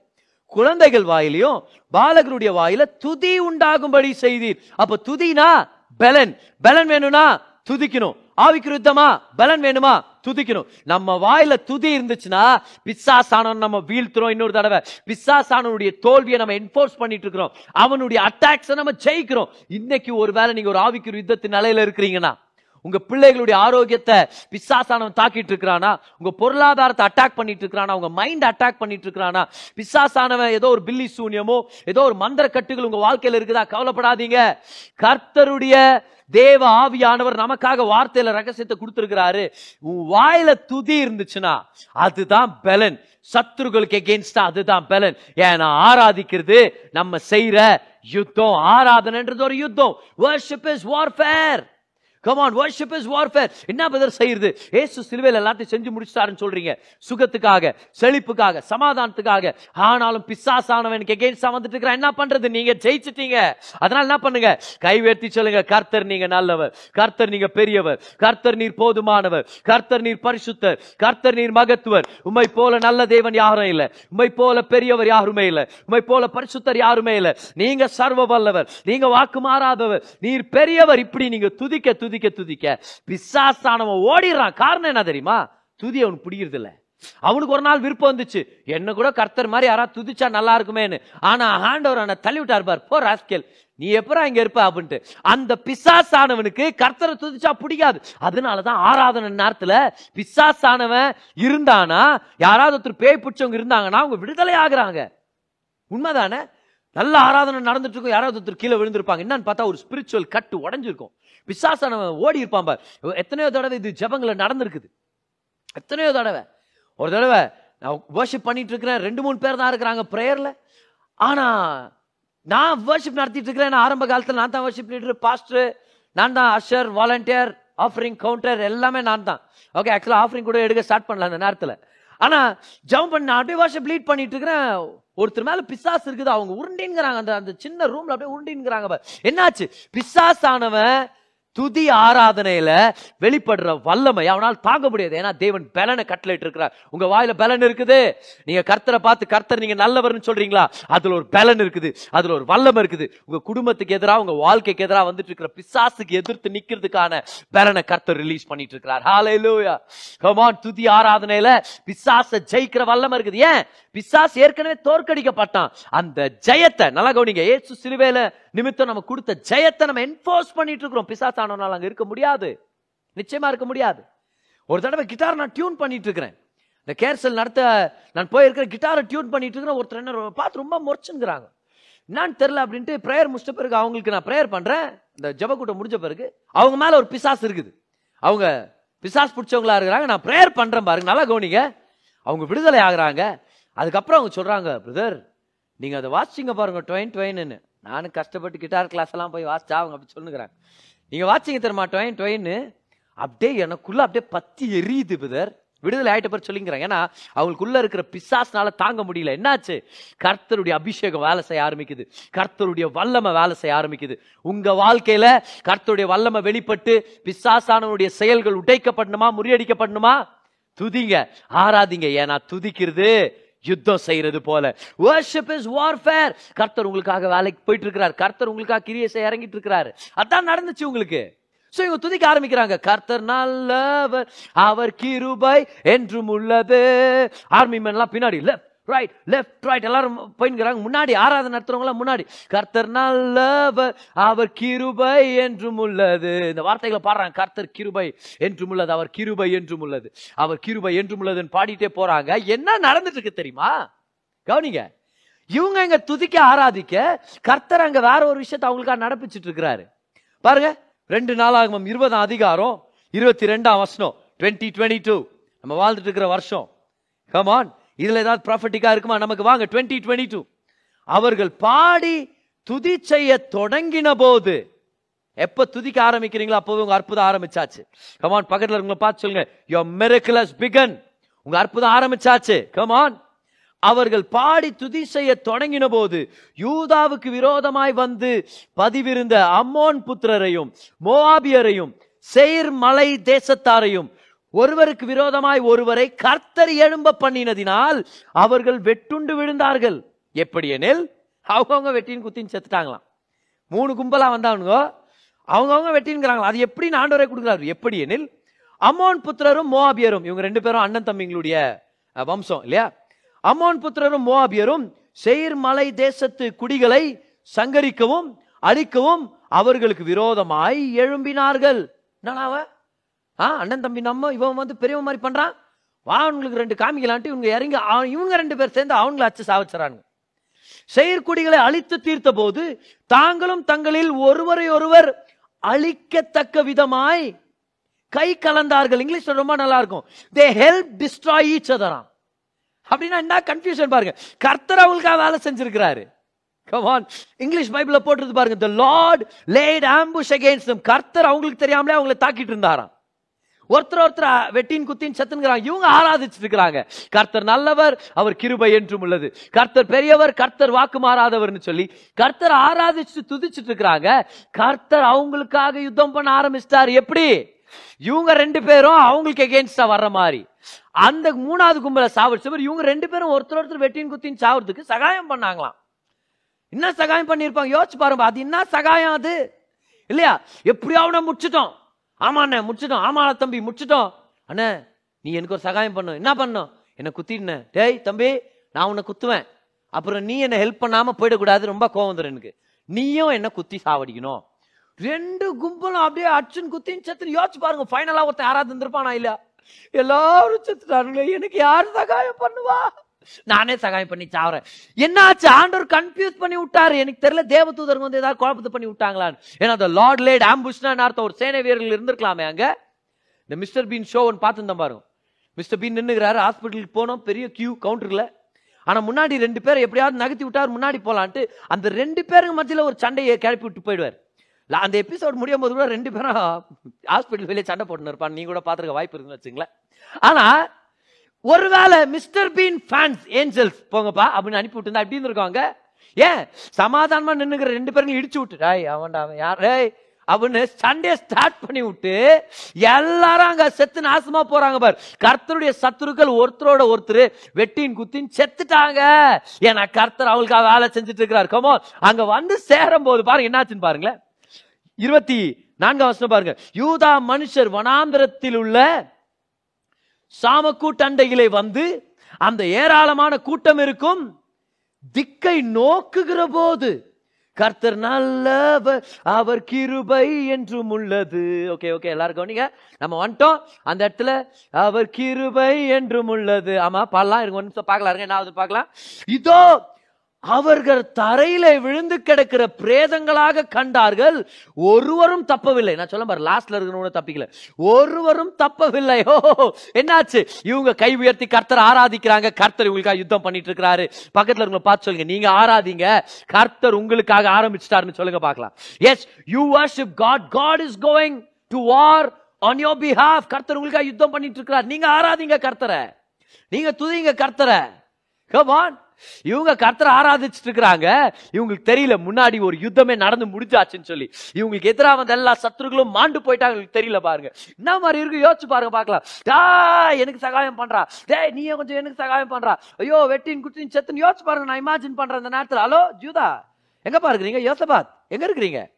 குழந்தைகள் வாயிலையும் பாலகருடைய வாயில துதி உண்டாகும்படி செய்தீர். அப்ப துதினா பெலன். பெலன் வேணும்னா துதிக்கணும். ஆவிக்கு யுத்தமா பலன் வேணுமா? துதிக்கணும். நம்ம வாயில துதி இருந்துச்சுன்னா பிசாசானவன் நம்ம வீழ்த்துறோம் இன்னொரு தடவை. பிசாசானவனுடைய தோல்வியை நம்ம என்ஃபோர்ஸ் பண்ணிட்டு இருக்கிறோம் அவனுடைய அட்டாக்ஸை நம்ம ஜெயிக்கிறோம். இன்னைக்கு ஒரு வேளை நீங்க ஒரு ஆவிக்குரு யுத்தத்தின் நிலையில இருக்கிறீங்கன்னா உங்க பிள்ளைகளுடைய ஆரோக்கியத்தை பிசாசானவன் தாக்கிட்டு இருக்கிறானா? உங்க பொருளாதாரத்தை அட்டாக் பண்ணிட்டு இருக்கிறானா? உங்க மைண்ட் அட்டாக் பண்ணிட்டு இருக்கிறானா? பிசாசானவன் ஏதோ ஒரு பில்லி சூன்யமோ ஏதோ ஒரு மந்திர கட்டுகள் உங்க வாழ்க்கையில இருக்குதா? கவலைப்படாதீங்க. கர்த்தருடைய தேவ ஆவியானவர் நமக்காக வார்த்தையில ரகசியத்தை கொடுத்திருக்கிறாரு. உன் வாயில துதி இருந்துச்சுன்னா அதுதான் பலன். சத்ருகளுக்கு எகேன்ஸ்டா அதுதான் பலன். ஏன்னா ஆராதிக்கிறது? நம்ம செய்யற யுத்தம் ஆராதனைன்றது ஒரு யுத்தம். Worship is warfare come on worship is warfare என்ன பதர் செய்யுது? ஏசு சிலுவையில் எல்லாத்தையும் செஞ்சு முடிச்சிட்டாருன்னு சொல்றீங்க. சுகத்துக்காக செழிப்புக்காக சமாதானத்துக்காக. ஆனாலும் பிசாசானவனுக்கு எகெயின்ஸ்டா வந்துட்டு இருக்கிறான். என்ன பண்றது? நீங்க ஜெயிச்சிட்டீங்க. அதனால என்ன பண்ணுங்க? கை உயர்த்தி சொல்லுங்க. கர்த்தர் நீங்க நல்லவர். கர்த்தர் நீங்க பெரியவர். கர்த்தர் நீர் போதுமானவர். கர்த்தர் நீர் பரிசுத்தர். கர்த்தர் நீர் மகத்துவர். உண்மை போல நல்ல தேவன் யாரும் இல்லை. உண்மை போல பெரியவர் யாருமே இல்லை. உண்மை போல பரிசுத்தர் யாருமே இல்லை. நீங்க சர்வ வல்லவர். நீங்க வாக்கு மாறாதவர். நீர் பெரியவர். இப்படி நீங்க துதிக்க துதிக்க துதிக்க பிசாசானவன் ஓடிடுறான். காரணம் என்ன தெரியுமா? துதி அவனுக்கு பிடிக்கிறது இல்லை அவனுக்கு ஒரு நாள் விருப்பம் வந்துச்சு. என்ன கூட கர்த்தர் மாதிரி யாராவது துதிச்சா நல்லா இருக்குமேன்னு. ஆனா ஆண்டவர் அவனை தள்ளி விட்டார் பார். போ ராஸ்கேல். நீ எப்பரா இங்க இருப்ப அப்படின்ட்டு. அந்த பிசாசானவனுக்கு கர்த்தரை துதிச்சா பிடிக்காது. அதனாலதான் ஆராதனை நேரத்துல பிசாசானவன் இருந்தானா யாராவது ஒருத்தர் பேய் பிடிச்சவங்க இருந்தாங்கன்னா அவங்க விடுதலை ஆகுறாங்க. உண்மைதானே? நல்ல ஆராதனை நடந்துட்டு இருக்கும். யாராவது ஒருத்தர் கீழே விழுந்திருப்பாங்க. என்னன்னு பார்த்தா ஒரு ஸ்பிரிச்சுவல் கட்டு உடஞ்சிருக்கும். பிசாசானவன் ஓடி இருப்பான் எத்தனையோ தடவை இது ஜபங்களை நடந்திருக்குது. எத்தனையோ தடவை. ஒரு தடவை நான் வர்ஷிப் பண்ணிட்டு இருக்கிறேன். ரெண்டு மூணு பேர் தான் இருக்கிறாங்க ப்ரேயரில் ஆனால் நான் வர்ஷிப் நடத்திட்டு இருக்கிறேன். நான் ஆரம்ப காலத்தில் நான் தான் வர்ஷிப் லீடர் பாஸ்டர் நான் தான் அஷர் வாலண்டியர் ஆஃபரிங் கவுண்டர் எல்லாமே நான் தான். ஓகே ஆக்சுவலாக ஆஃபரிங் கூட எடுக்க ஸ்டார்ட் பண்ணல அந்த நேரத்தில். ஆனால் ஜம்ப் பண்ணி நான் அப்படியே வர்ஷிப் லீட் பண்ணிட்டு இருக்கிறேன். ஒருத்தர் மேலே பிசாஸ் இருக்குது. அவங்க உருண்டிங்கிறாங்க அந்த அந்த சின்ன ரூமில் அப்படியே உருண்டிங்கிறாங்க என்னாச்சு? பிசாஸ் ஆனவன் துதி ஆராதனையில வெளிப்படுற வல்லமை அவனால் தாங்க முடியாது. ஏன்னா தேவன் பலனை கட்டளையிட்டு இருக்கிறார். உங்க வாயில பலன் இருக்குது? நீங்க கர்த்தரை பார்த்து கர்த்தர் நீங்க நல்லவர்னு சொல்றீங்களா? அதுல ஒரு பலன் இருக்குது. அதுல ஒரு வல்லமை இருக்குது. உங்க குடும்பத்துக்கு எதிராக உங்க வாழ்க்கைக்கு எதிராக வந்துட்டு இருக்கிற பிசாசுக்கு எதிர்த்து நிக்கிறதுக்கான பலனை கர்த்தர் ரிலீஸ் பண்ணிட்டு இருக்கிறார். ஹாலே லூயா கமான் துதி ஆராதனையில பிசாச ஜெயிக்கிற வல்லமை இருக்குது. ஏன்? பிசாஸ் ஏற்கனவே தோற்கடிக்கப்பட்டான். அந்த ஜெயத்தை நல்லா கவனிங்க ஏசு சிலுவையில நிமித்தம் நம்ம கொடுத்த ஜெயத்தை நம்ம என்போர்ஸ் பண்ணிட்டு இருக்கிறோம். பிசாஸ் ஆனவனால் அங்கே இருக்க முடியாது. நிச்சயமா இருக்க முடியாது. ஒரு தடவை கிட்டார் நான் டியூன் பண்ணிட்டு இருக்கிறேன் இந்த கேர்சல் நடத்த நான் போயிருக்கிற கிட்டாரை டியூன் பண்ணிட்டு இருக்கிறேன் ஒருத்தர் என்ன பார்த்து ரொம்ப முறைச்சுங்கிறாங்க என்னன்னு தெரியல அப்படின்ட்டு ப்ரேயர் முடிச்ச பிறகு அவங்களுக்கு நான் ப்ரேயர் பண்றேன். இந்த ஜபக்கூட்டம் முடிஞ்ச பிறகு அவங்க மேல ஒரு பிசாஸ் இருக்குது. அவங்க பிசாஸ் பிடிச்சவங்களா இருக்கிறாங்க. நான் ப்ரேயர் பண்றேன் பாருங்க. நல்லா கவனிங்க. அவங்க விடுதலை ஆகுறாங்க. அதுக்கப்புறம் அவங்க சொல்றாங்க பிரதர் நீங்க அதை வாசிச்சிங்க பாருங்க டொயின் டொயின்னு நானும் கஷ்டப்பட்டு கிட்டார் கிளாஸ் எல்லாம் போய் வாசிச்சா அவங்க அப்படி சொல்லுங்கிறாங்க. நீங்கள் வாட்சிங்க தெரியுமா டொயின் டொயின்னு அப்படியே எனக்குள்ள அப்படியே பத்தி எரியுது பிதர் விடுதலை ஆகிட்ட பேர் சொல்லிங்கிறாங்க ஏன்னா அவங்களுக்குள்ள இருக்கிற பிசாஸ்னால தாங்க முடியல. என்னாச்சு? கர்த்தருடைய அபிஷேகம் வேலை செய்ய ஆரம்பிக்குது. கர்த்தருடைய வல்லமை வேலை செய்ய ஆரம்பிக்குது. உங்க வாழ்க்கையில கர்த்தருடைய வல்லமை வெளிப்பட்டு பிசாசானவனுடைய செயல்கள் உடைக்கப்படணுமா முறியடிக்கப்படணுமா? துதிங்க. ஆராதிங்க. ஏன்னா துதிக்கிறது யுத்தம் செய்யறது போல. வர்ஷிப் இஸ் வார்ஃபேர் கர்த்தர் உங்களுக்காக வேலைக்கு போயிட்டு இருக்கிறார் கர்த்தர் உங்களுக்காக கிரியை செய்ய இறங்கிட்டு இருக்கிறாரு அதான் நடந்துச்சு உங்களுக்கு. சோ இவங்க துதிக்க ஆரம்பிக்கிறாங்க. கர்த்தர் நல்லவர். அவர் கிருபை என்றும் உள்ளது. ஆர்மி மேன்லாம் பின்னாடி லெஃப்ட் ரைட் லெஃப்ட் ரைட் எல்லாரும் போயின்கிறாங்க முன்னாடி ஆராதனை நடத்துறவங்களாம் முன்னாடி. கர்த்தர் நல்லவர் அவர் கிருபை என்றும் உள்ளது. இந்த வார்த்தைகளை பாடுறாங்க. கர்த்தர் கிருபை என்றும் உள்ளது அவர் கிருபை என்றும் உள்ளது. அவர் கிருபை என்றும் உள்ளதுன்னு பாடிட்டே போறாங்க. என்ன நடந்துட்டு இருக்கு தெரியுமா? கவனிங்க. இவங்க இங்க துதிக்க ஆராதிக்க கர்த்தர் அங்க வேற ஒரு விஷயத்த அவங்களுக்காக நடப்பிச்சிட்டு இருக்கிறாரு பாருங்க ரெண்டு நாளாகும் இருபதாம் அதிகாரம் இருபத்தி ரெண்டாம் வருஷம் டுவெண்ட்டி டுவெண்ட்டி டூ நம்ம வாழ்ந்துட்டு இருக்கிற வருஷம் கமான் இதில் ஏதாவது ப்ராஃபிட்டிக்கா இருக்குமா? நமக்கு வாங்க டுவெண்ட்டி டுவெண்ட்டி டூ அவர்கள் பாடி துதி செய்ய தொடங்கின போது எப்ப துதிக்க ஆரம்பிக்கிறீங்களோ அப்போது உங்க அற்புதம் ஆரம்பிச்சாச்சு. கமான் பக்கத்துல உங்களை பார்த்து சொல்லுங்க. யோ மிரக்குலஸ் பிகன் உங்க அற்புதம் ஆரம்பிச்சாச்சு. கமான் அவர்கள் பாடி துதி செய்ய தொடங்கின போது யூதாவுக்கு விரோதமாய் வந்து பதிவிருந்த அம்மோன் புத்திரரையும் மோவாபியரையும் செயர் மலை தேசத்தாரையும் ஒருவருக்கு விரோதமாய் ஒருவரை கர்த்தர் எழும்ப பண்ணினதினால் அவர்கள் வெட்டுண்டு விழுந்தார்கள். எப்படி எனில் அவங்கவுங்க வெட்டின்னு குத்தின்னு செத்துட்டாங்களாம். மூணு கும்பலா வந்தானுங்க. அவங்கவுங்க வெட்டின்கிறாங்களா அது எப்படி ஆண்டவரை கொடுக்குறாரு. எப்படி எனில் அமோன் புத்திரரும் மோவாபியரும் இவங்க ரெண்டு பேரும் அண்ணன் தம்பிங்களுடைய வம்சம் இல்லையா? அம்மோன் புத்திரரும் மோவாபியரும் செயிர் மலை தேசத்து குடிகளை சங்கரிக்கவும் அழிக்கவும் அவர்களுக்கு விரோதமாய் எழும்பினார்கள். என்னடா ஆ அண்ணன் தம்பி நம்ம இவன் வந்து பெரியவன் மாதிரி பண்ணுறான் வா அவங்களுக்கு ரெண்டு காமிக்கலான்ட்டு இவங்க இறங்கி அவன் இவங்க ரெண்டு பேர் சேர்ந்து அவங்கள அச்சு சாவச்சுறாங்க செயற்குடிகளை அழித்து தீர்த்த போது தாங்களும் தங்களில் ஒருவரை ஒருவர் அழிக்கத்தக்க விதமாய் கை கலந்தார்கள். இங்கிலீஷ் ரொம்ப நல்லா இருக்கும் they help destroy each other அப்படின்னா என்ன கன்ஃபியூஷன் பாருங்க. கர்த்தர் அவங்களுக்காக வேலை செஞ்சிருக்கிறாரு. கமான் இங்கிலீஷ் பைபிள்ல போட்டுருது பாருங்க. The lord laid ambush against கர்த்தர் அவங்களுக்கு தெரியாமலே அவங்களை தாக்கிட்டு இருந்தாராம். ஒருத்தர் ஒருத்தர் வெட்டின் குத்தின் சத்துங்கிறாங்க இவங்க ஆராதிச்சிட்டு இருக்கிறாங்க கர்த்தர் நல்லவர் அவர் கிருபை என்றும் உள்ளது. கர்த்தர் பெரியவர் கர்த்தர் வாக்கு மாறாதவர்னு சொல்லி கர்த்தர் ஆராதிச்சு துதிச்சிட்டு இருக்கிறாங்க கர்த்தர் அவங்களுக்காக யுத்தம் பண்ண ஆரம்பிச்சிட்டாரு. எப்படி? இவங்க ரெண்டு பேரும் அவங்களுக்கு எகேன்ஸ்டா வர்ற மாதிரி. அந்த மூணாவது கும்பலை சாவடிச்சவர் இவங்க ரெண்டு பேரும் ஒருத்தர் ஒருத்தர் வெட்டின் குத்தின் சாவறதுக்கு சகாயம் பண்ணாங்களாம். என்ன சகாயம் பண்ணியிருப்பாங்க? யோசிச்சு பாருங்க அது என்ன சகாயம் அது? இல்லையா? எப்படியாவது முடிச்சிட்டோம். ஆமா அண்ணே முடிச்சிட்டோம். ஆமா தம்பி முடிச்சிட்டோம். அண்ணே நீ எனக்கு ஒரு சகாயம் பண்ணு. என்ன பண்ணும் என்னை குத்திடுன டேய் தம்பி நான் உன்னை குத்துவேன். அப்புறம் நீ என்னை ஹெல்ப் பண்ணாம போயிடக்கூடாது. ரொம்ப கோவம் வந்துடும் எனக்கு. நீயும் என்னை குத்தி சாவடிக்கணும். ரெண்டு கும்பலும் அப்படியே அச்சுன்னு குத்தின்னு செத்து யோசிச்சு பாருங்க. ஃபைனலாக ஒருத்தன் யாராவது இருந்திருப்பானா இல்லையா? எல்லாரும் செத்துட்டாருங்களே எனக்கு யார் சகாயம் பண்ணுவா? நானே சகாயம் பண்ணி சாவறேன். என்னாச்சு? ஆண்டவர் கன்ஃபியூஸ் பண்ணி விட்டாரு. எனக்கு தெரியல தேவதூதருங்க வந்து ஏதாவது குழப்பத்தை பண்ணி விட்டாங்களான்னு. ஏன்னா அந்த லார்ட் லேட் ஆம்புஷ்னா அர்த்தம்? ஒரு சேனை வீரர்கள் இருந்திருக்கலாமே அங்க. இந்த மிஸ்டர் பீன் ஷோ ஒன்று பார்த்துருந்தேன் பாருங்க மிஸ்டர் பீன் நின்னுக்கிறாரு ஹாஸ்பிட்டலுக்கு போனோம். பெரிய கியூ கவுண்டர்ல ஆனா முன்னாடி ரெண்டு பேரை எப்படியாவது நகர்த்தி விட்டார் முன்னாடி போலான்ட்டு. அந்த ரெண்டு பேருக்கு மத்தியில் ஒரு சண்டையை கிளப்பி விட்டு போயிடுவார். அந்த எபிசோட் முடியும் போது கூட ரெண்டு பேரும் ஹாஸ்பிட்டல் வெளியே சண்டை போட்டுன்னு இருப்பான் நீங்க கூட பாத்துருக்க வாய்ப்பு இருக்குன்னு வச்சுங்களேன் ஆனா ஒருவேளை மிஸ்டர் பீன் ஃபேன்ஸ் ஏஞ்சல்ஸ் போங்கப்பா அப்படின்னு அனுப்பி விட்டுருந்தா எப்படி இருந்திருக்காங்க ஏன்? சமாதானமா நின்னுக்கிற ரெண்டு பேரும் இடிச்சு விட்டு டேய் அவன்டா அவன் யார் டேய் அப்படின்னு சண்டே ஸ்டார்ட் பண்ணி விட்டு எல்லாரும் அங்க செத்து நாசமா போறாங்க பார். கர்த்தருடைய சத்துருக்கள் ஒருத்தரோட ஒருத்தர் வெட்டின் குத்தின் செத்துட்டாங்க. ஏன்னா கர்த்தர் அவங்களுக்காக வேலை செஞ்சுட்டு இருக்கிறார். கமோ அங்க வந்து சேரும் போது பாருங்க என்னாச்சுன்னு பாருங்களேன். இருபத்தி நான்காம் வருஷம் பாருங்க. யூதா மனுஷர் வனாந்திரத்தில் உள்ள சாமக்கூட்டண்டையிலே வந்து அந்த ஏராளமான கூட்டம் இருக்கும். திக்கை நோக்குகிற போது கர்த்தர் நல்லவர் அவர் கிருபை என்றும் உள்ளது. ஓகே ஓகே எல்லாரும் கவனிங்க. நம்ம வந்துட்டோம். அந்த இடத்துல அவர் கிருபை என்றும் உள்ளது. ஆமா பாடலாம். இருங்க ஒரு நிமிஷம் பார்க்கலாம். இருங்க என்ன ஆகுது பார்க்கலாம். இதோ அவர்கள் தரையில விழுந்து கிடக்கிற பிரேதங்களாக கண்டார்கள். ஒருவரும் தப்பவில்லை. நான் சொல்ல பாரு லாஸ்ட்ல இருக்கிறவங்க தப்பிக்கல. ஒருவரும் தப்பவில்லை. ஓ என்னாச்சு? இவங்க கை உயர்த்தி கர்த்தர் ஆராதிக்கிறாங்க. கர்த்தர் இவங்களுக்காக யுத்தம் பண்ணிட்டு இருக்கிறாரு. பக்கத்துல இருக்கவங்க பார்த்து சொல்லுங்க. நீங்க ஆராதிங்க. கர்த்தர் உங்களுக்காக ஆரம்பிச்சிட்டாருன்னு சொல்லுங்க பார்க்கலாம். As you worship God God is going to war on your behalf கர்த்தர் உங்களுக்காக யுத்தம் பண்ணிட்டு இருக்கிறார். நீங்க ஆராதிங்க கர்த்தரை. நீங்க துதிங்க கர்த்தரை. கவான். இவங்க கர்த்தரை ஆராதிச்சுட்டு இருக்கிறாங்க இவங்களுக்கு தெரியல முன்னாடி ஒரு யுத்தமே நடந்து முடிஞ்சாச்சுன்னு சொல்லி. இவங்களுக்கு எதிராக வந்த எல்லா சத்துருக்களும் மாண்டு போயிட்டாங்க உங்களுக்கு தெரியல பாருங்க. என்ன மாதிரி இருக்கு? யோசிச்சு பாருங்க பார்க்கலாம். டா எனக்கு சகாயம் பண்றா. டேய் நீ கொஞ்சம் எனக்கு சகாயம் பண்றா. ஐயோ வெட்டின் குட்டின் செத்துன்னு யோசிச்சு பாருங்க நான் இமேஜின் பண்றேன் அந்த நேரத்தில். ஹலோ ஜூதா எங்க பாருக்கிறீங்க யோசபாத் எங்க இருக்கிறீங்க?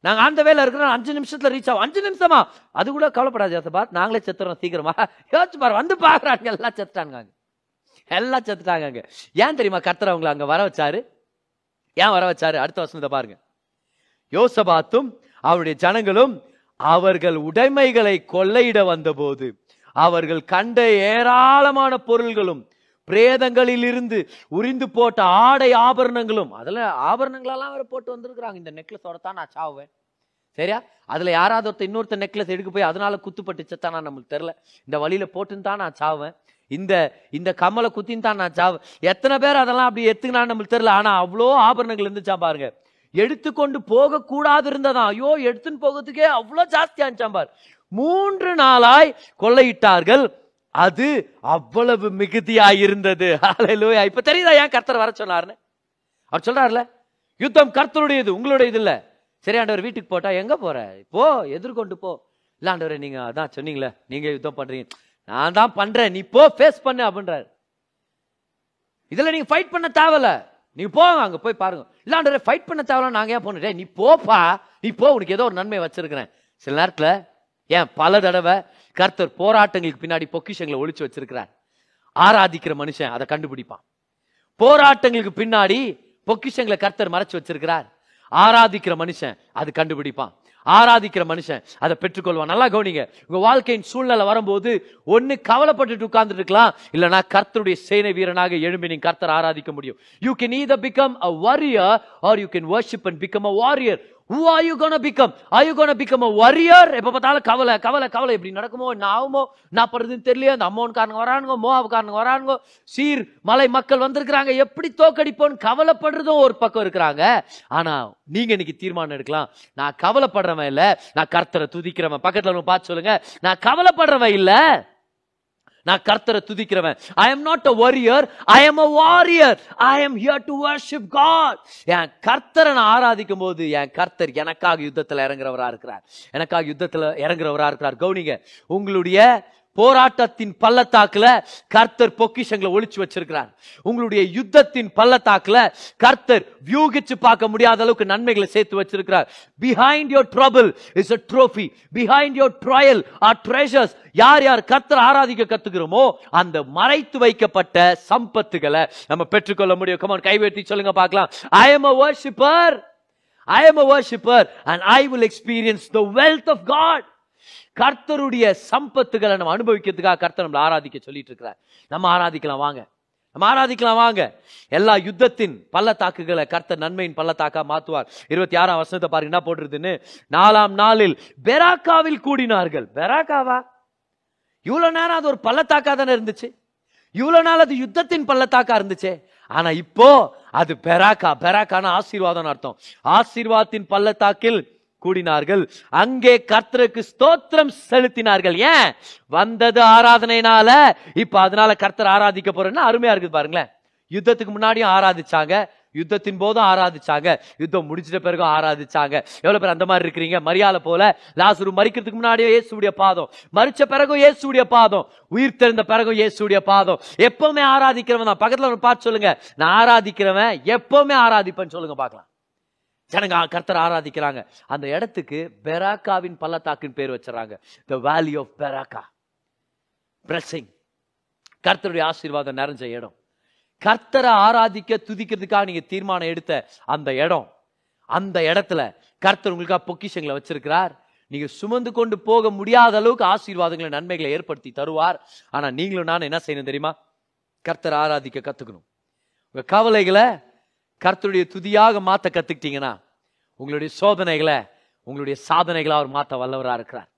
நாங்க அந்த வேலை இருக்கிறோம் அஞ்சு நிமிஷத்துல ரீச் ஆகும். அஞ்சு நிமிஷமா? அது கூட கவலைப்படாது யோசபாத். நாங்களே செத்துறோம் சீக்கிரமா. யோசிச்சு பாரு வந்து பாக்குறாங்க எல்லாம் செத்துட்டாங்க எல்லாம் செத்துட்டாங்க அங்க. ஏன் தெரியுமா கர்த்தர் அவங்களை அங்க வர வச்சாரு? ஏன் வர வச்சாரு? அடுத்த வசனத்தை பாருங்க. யோசபாத்தும் அவருடைய ஜனங்களும் அவர்கள் உடைமைகளை கொள்ளையிட வந்தபோது அவர்கள் கண்ட ஏராளமான பொருள்களும் பிரேதங்களில் இருந்து உரிந்து போட்ட ஆடை ஆபரணங்களும் அதில் ஆபரணங்களெல்லாம் அவர் போட்டு வந்திருக்கிறாங்க. இந்த நெக்லஸோட தான் நான் சாவேன் சரியா? அதுல யாராவது ஒருத்தர் இன்னொருத்த நெக்லஸ் எடுக்க போய் அதனால குத்துப்பட்டு செத்தானா நம்மளுக்கு தெரியல. இந்த வழியில போட்டுன்னு தான் நான் சாவேன் இந்த இந்த கம்மலை குத்தின்னு தான் நான் சா எத்தனை பேர் அதெல்லாம் அப்படி எடுத்துக்கினான்னு நம்மளுக்கு தெரியல. ஆனால் அவ்வளோ ஆபரணங்கள் இருந்துச்சா பாருங்க. எடுத்துக்கொண்டு போகக்கூடாது இருந்ததான் இருந்ததா ஐயோ எடுத்துன்னு போகிறதுக்கே அவ்வளோ ஜாஸ்தியாக இருந்துச்சாம் பார். மூன்று நாளாய் கொள்ளையிட்டார்கள். அது அவ்வளவு மிகுதியாக இருந்தது. ஹalleluya. இப்ப தெரியுதா ஏன் கர்த்தர் வர சொன்னாருன்னு அவர் சொல்றாருல யுத்தம் கர்த்தருடையது உங்களுடையது இல்லை. சரி ஆண்டவர் வீட்டுக்கு போட்டா எங்க போற? போ எதிர்கொண்டு போ. இல்ல நீங்கள் நீங்க அதான் சொன்னீங்களே நீங்க யுத்தம் பண்றீங்க. நான் தான் பண்றேன். நீ போ ஃபேஸ் பண்ணு அப்படின்றாரு. இதில் நீங்க ஃபைட் பண்ண தேவையில்ல. நீ போங்க அங்கே போய் பாருங்க. இல்லாண்டே ஃபைட் பண்ண தேவையில்ல நாங்கள் ஏன் போனேன் நீ போப்பா. நீ போ உனக்கு ஏதோ ஒரு நன்மை வச்சிருக்கிறேன். சில நேரத்தில் ஏன் பல தடவை கர்த்தர் போராட்டங்களுக்கு பின்னாடி பொக்கிஷங்களை ஒழிச்சு வச்சிருக்கிறார். ஆராதிக்கிற மனுஷன் அதை கண்டுபிடிப்பான். போராட்டங்களுக்கு பின்னாடி பொக்கிஷங்களை கர்த்தர் மறைச்சு வச்சிருக்கிறார். ஆராதிக்கிற மனுஷன் அது கண்டுபிடிப்பான். ஆராதிக்கிற மனுஷன். அதை பெற்றுக்கொள்வான். நல்லா கவனிங்க. உங்க வாழ்க்கையின் சூழ்நிலை வரும்போது ஒன்னு கவலைப்பட்டுட்டு உட்கார்ந்துட்டு இருக்கலாம். இல்லனா கர்த்தருடைய சேனை வீரனாக எழும்பி நீங்க கர்த்தர் ஆராதிக்க முடியும். You can either become a warrior or you can worship and become a warrior who are you gonna become are you gonna become a warrior? பார்த்தாலும் கவலை கவலை கவலை. இப்படி நடக்குமோ என்ன ஆகுமோ? நான் படுறதுன்னு தெரியல அந்த அம்மோன்காரங்க வரானுங்க மோவாவுக்காரங்க வரானுங்க. சீர் மலை மக்கள் வந்திருக்கிறாங்க. எப்படி தோக்கடிப்போன்னு கவலைப்படுறதும் ஒரு பக்கம் இருக்கிறாங்க. ஆனால் நீங்கள் இன்னைக்கு தீர்மானம் எடுக்கலாம். நான் கவலைப்படுறவன் இல்லை. நான் கர்த்தரை துதிக்கிறவன். பக்கத்தில் பார்த்து சொல்லுங்க. நான் கவலைப்படுறவன் இல்லை. நான் கர்த்தரை துதிக்கிறவன். I am not a warrior I am a warrior I am here to worship God என் கர்த்தரை நான் ஆராதிக்கும் போது என் கர்த்தர் எனக்காக யுத்தத்துல இறங்குறவரா இருக்கிறார். எனக்காக யுத்தத்துல இறங்குறவரா இருக்கிறார். கவுனிங்க உங்களுடைய போராட்டத்தின் பள்ளத்தாக்குல கர்த்தர் பொக்கிஷங்களை ஒழிச்சு வச்சிருக்கிறார். உங்களுடைய யுத்தத்தின் பள்ளத்தாக்குல கர்த்தர் வியூகிச்சு பார்க்க முடியாத அளவுக்கு நன்மைகளை சேர்த்து வச்சிருக்கிறார். Behind your trouble is a trophy behind your trial are treasures யார் யார் கர்த்தர் ஆராதிக்க கத்துக்கிறோமோ அந்த மறைத்து வைக்கப்பட்ட சம்பத்துகளை நம்ம பெற்றுக்கொள்ள முடியும். கமான் கைவேற்றி சொல்லுங்க பார்க்கலாம். I am a worshipper I am a worshipper and I will experience the wealth of God கர்த்தருடைய சம்பத்துகளை நம்ம அனுபவிக்கிறதுக்காக கர்த்தர் நம்மளை ஆராதிக்க சொல்லிட்டு இருக்கிறார் நம்ம ஆராதிக்கலாம் வாங்க. நம்ம ஆராதிக்கலாம் வாங்க. எல்லா யுத்தத்தின் பள்ளத்தாக்குகளை கர்த்தர் நன்மையின் பள்ளத்தாக்கா மாத்துவார் இருபத்தி ஆறாம் வருஷத்தை பாருங்க என்ன போட்டுருதுன்னு நாலாம் நாளில் பெராக்காவில் கூடினார்கள். பெராக்காவா? இவ்வளவு நேரம் அது ஒரு பள்ளத்தாக்கா தானே இருந்துச்சு? இவ்வளவு நாள் அது யுத்தத்தின் பள்ளத்தாக்கா இருந்துச்சே. ஆனா இப்போ அது பெராக்கா பெராக்கான ஆசீர்வாதம் அர்த்தம். ஆசீர்வாதத்தின் பள்ளத்தாக்கில் கூடினார்கள். அங்கே கர்த்தருக்கு ஸ்தோத்திரம் செலுத்தினார்கள். ஏன்? வந்தது ஆராதனைனால இப்ப அதனால கர்த்தர் ஆராதிக்க போறேன்னா அருமையா இருக்குது பாருங்களேன். யுத்தத்துக்கு முன்னாடியும் ஆராதிச்சாங்க. யுத்தத்தின் போதும் ஆராதிச்சாங்க. யுத்தம் முடிச்சிட்ட பிறகும் ஆராதிச்சாங்க. எவ்வளவு பேர் அந்த மாதிரி இருக்கிறீங்க? மரியாதை போல. லாசுரு மறிக்கிறதுக்கு முன்னாடியே இயேசுடைய பாதம். மறிச்ச பிறகும் இயேசுடைய பாதம். உயிர் தெரிந்த பிறகும் இயேசுடைய பாதம். எப்பவுமே ஆராதிக்கிறவன் தான். பக்கத்துல பார்த்து சொல்லுங்க. நான் ஆராதிக்கிறவன் எப்பவுமே ஆராதிப்பேன்னு சொல்லுங்க. பார்க்கலாம். ஜனங்க கர்த்தர் ஆராதிக்கிறாங்க. அந்த இடத்துக்கு பெராக்காவின் பள்ளத்தாக்குன்னு பேர் வச்சுறாங்க. த வேலி ஆஃப் பெராக்கா பிரசிங் கர்த்தருடைய ஆசீர்வாதம் நிறைஞ்ச இடம். கர்த்தரை ஆராதிக்க துதிக்கிறதுக்காக நீங்க தீர்மானம் எடுத்த அந்த இடம் அந்த இடத்துல கர்த்தர் உங்களுக்காக பொக்கிஷங்களை வச்சிருக்கிறார். நீங்க சுமந்து கொண்டு போக முடியாத அளவுக்கு ஆசீர்வாதங்களை நன்மைகளை ஏற்படுத்தி தருவார். ஆனா நீங்களும் நான் என்ன செய்யணும் தெரியுமா? கர்த்தரை ஆராதிக்க கத்துக்கணும். உங்க கவலைகளை கர்த்தருடைய துதியாக மாற்ற கத்துக்கிட்டீங்கன்னா உங்களுடைய சோதனைகளை உங்களுடைய சாதனைகளை அவர் மாற்ற வல்லவராக இருக்கிறார்.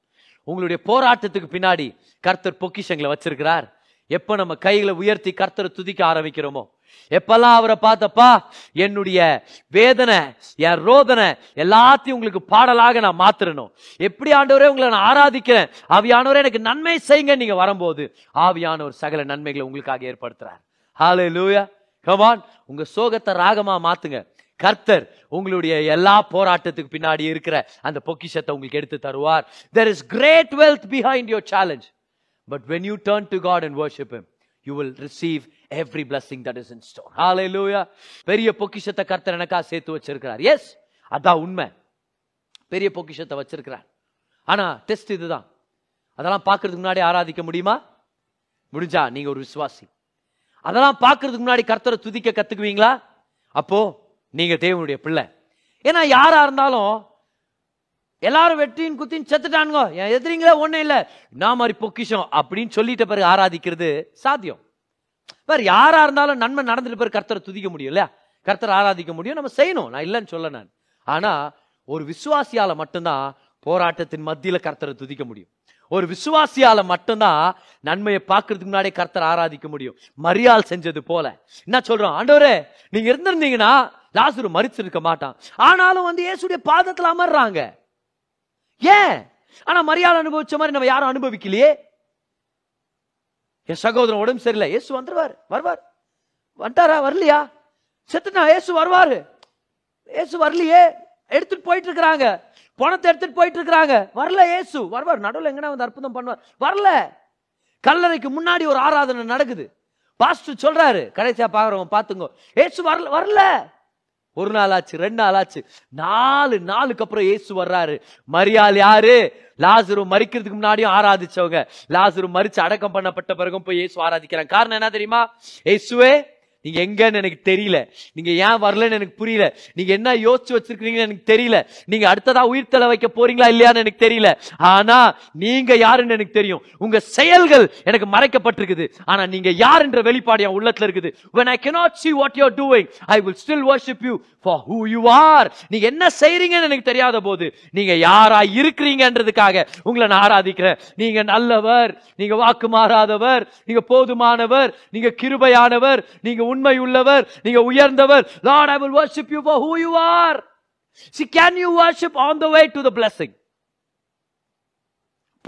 உங்களுடைய போராட்டத்துக்கு பின்னாடி கர்த்தர் பொக்கிஷங்களை வச்சிருக்கிறார். எப்ப நம்ம கைகளை உயர்த்தி கர்த்தரை துதிக்க ஆரம்பிக்கிறோமோ எப்பெல்லாம் அவரை பார்த்தப்பா என்னுடைய வேதனை என் ரோதனை எல்லாத்தையும் உங்களுக்கு பாடலாக நான் மாத்திரணும். எப்படி ஆண்டவரே உங்களை நான் ஆராதிக்கிறேன்? ஆவியானவரே எனக்கு நன்மை செய்யுங்க நீங்க வரும்போது ஆவியானவர் சகல நன்மைகளை உங்களுக்காக ஏற்படுத்துறார். ஹாலே லூயா கமான் உங்க சோகத்தை ராகமா மாத்துங்க. கர்த்தர் உங்களுடைய எல்லா போராட்டத்துக்கு பின்னாடி இருக்கிற அந்த பொக்கிஷத்தை உங்களுக்கு எடுத்து தருவார். There is great behind your challenge but when you turn to to god and worship you will receive every every that is in store hallelujah பெரிய பொக்கிஷத்தை கர்த்தர் எனக்கா சேர்த்து வச்சிருக்கிறார். எஸ் அதான் உண்மை. பெரிய பொக்கிஷத்தை வச்சிருக்கிறார். ஆனா டெஸ்ட் இதுதான். அதெல்லாம் பார்க்கறதுக்கு முன்னாடி ஆராதிக்க முடியுமா? முடிஞ்சா நீங்க ஒரு விசுவாசி. அதெல்லாம் பார்க்கறதுக்கு முன்னாடி கர்த்தரை துதிக்க கத்துக்குவீங்களா? அப்போ நீங்க தேவனுடைய பிள்ளை. ஏன்னா யாரா இருந்தாலும் எல்லாரும் வெற்றியும் குத்தின்னு செத்துட்டானுங்க. என் எதிரிங்களே ஒன்றும் இல்லை. நான் மாதிரி பொக்கிஷம் அப்படின்னு சொல்லிட்ட பிறகு ஆராதிக்கிறது சாத்தியம். வேறு யாரா இருந்தாலும் நன்மை நடந்துட்டு பிறகு கர்த்தரை துதிக்க முடியும் இல்லையா? கர்த்தரை ஆராதிக்க முடியும். நம்ம செய்யணும். நான் இல்லைன்னு சொல்ல நான். ஆனால் ஒரு விசுவாசியால் மட்டும்தான் போராட்டத்தின் மத்தியில் கர்த்தரை துதிக்க முடியும். ஒரு விசுவாசியால மட்டும்தான் நன்மையை பார்க்கறதுக்கு முன்னாடி கர்த்தரை ஆராதிக்க முடியும். மரியாள் செஞ்சது போல. என்ன சொல்றோம் ஆண்டவரே நீங்க இருந்திருந்தீங்கன்னா லாசுரு மறிச்சிருக்க மாட்டான். ஆனாலும் வந்து இயேசுடைய பாதத்துல அமர்றாங்க. ஏன்? ஆனா மரியாதை அனுபவிச்ச மாதிரி நம்ம யாரும் அனுபவிக்கலையே. என் சகோதரன் உடம்பு சரியில்லை. இயேசு வந்துருவார் வருவார். வந்துட்டாரா? வரலையா? செத்துனா இயேசு வருவாரு. இயேசு வரலையே. எடுத்துட்டு போயிட்டு இருக்கிறாங்க பணத்தை எடுத்துட்டு போயிட்டு இருக்கிறாங்க வரல ஏசு வருவார். நடுவில் எங்கன்னா வந்து அற்புதம் பண்ணுவார். வரல. கல்லறைக்கு முன்னாடி ஒரு ஆராதனை நடக்குது. பாஸ்டர் சொல்றாரு. கடைசியா பாக்குறவங்க பாத்துங்க ஏசு வரல வரல. ஒரு நாள் ஆச்சு ரெண்டு நாள் ஆச்சு. நாலு நாளுக்கு அப்புறம் ஏசு வர்றாரு. மரியாள் யாரு? லாசுரு மறிக்கிறதுக்கு முன்னாடியும் ஆராதிச்சவங்க. லாசுரு மறிச்சு அடக்கம் பண்ணப்பட்ட பிறகும் போய் ஏசு ஆராதிக்கிறாங்க காரணம் என்ன தெரியுமா? ஏசுவே நீங்க எங்கன்னு எனக்கு தெரியல. நீங்க ஏன் வரலன்னு எனக்கு புரியல. நீங்க என்ன யோசிச்சு வச்சிருக்கீங்கன்னு எனக்கு தெரியல. நீங்க அடுத்ததா உயிர் தலை வைக்க போறீங்களா இல்லையான்னு எனக்கு தெரியல. ஆனா நீங்க யாருன்னு எனக்கு தெரியும். உங்க செயல்கள் எனக்கு மறைக்கப்பட்டிருக்குது. ஆனா நீங்க யார் என்ற வெளிப்பாடு என் உள்ளத்துல இருக்குது. When i cannot see what you're doing i will still worship you for who you are. நீங்க என்ன செய்றீங்கன்னு எனக்கு தெரியாத போது நீங்க யாரா இருக்கிறீங்கன்றதுக்காக உங்களை நான் ஆராதிக்கிறேன். நீங்க நல்லவர் நீங்க வாக்கு மாறாதவர் நீங்க போதுமானவர் நீங்க கிருபையானவர் நீங்க உண்மை உள்ளவர் நீங்க உயர்ந்தவர் Lord I will worship you for who you are see can you worship on the way to the blessing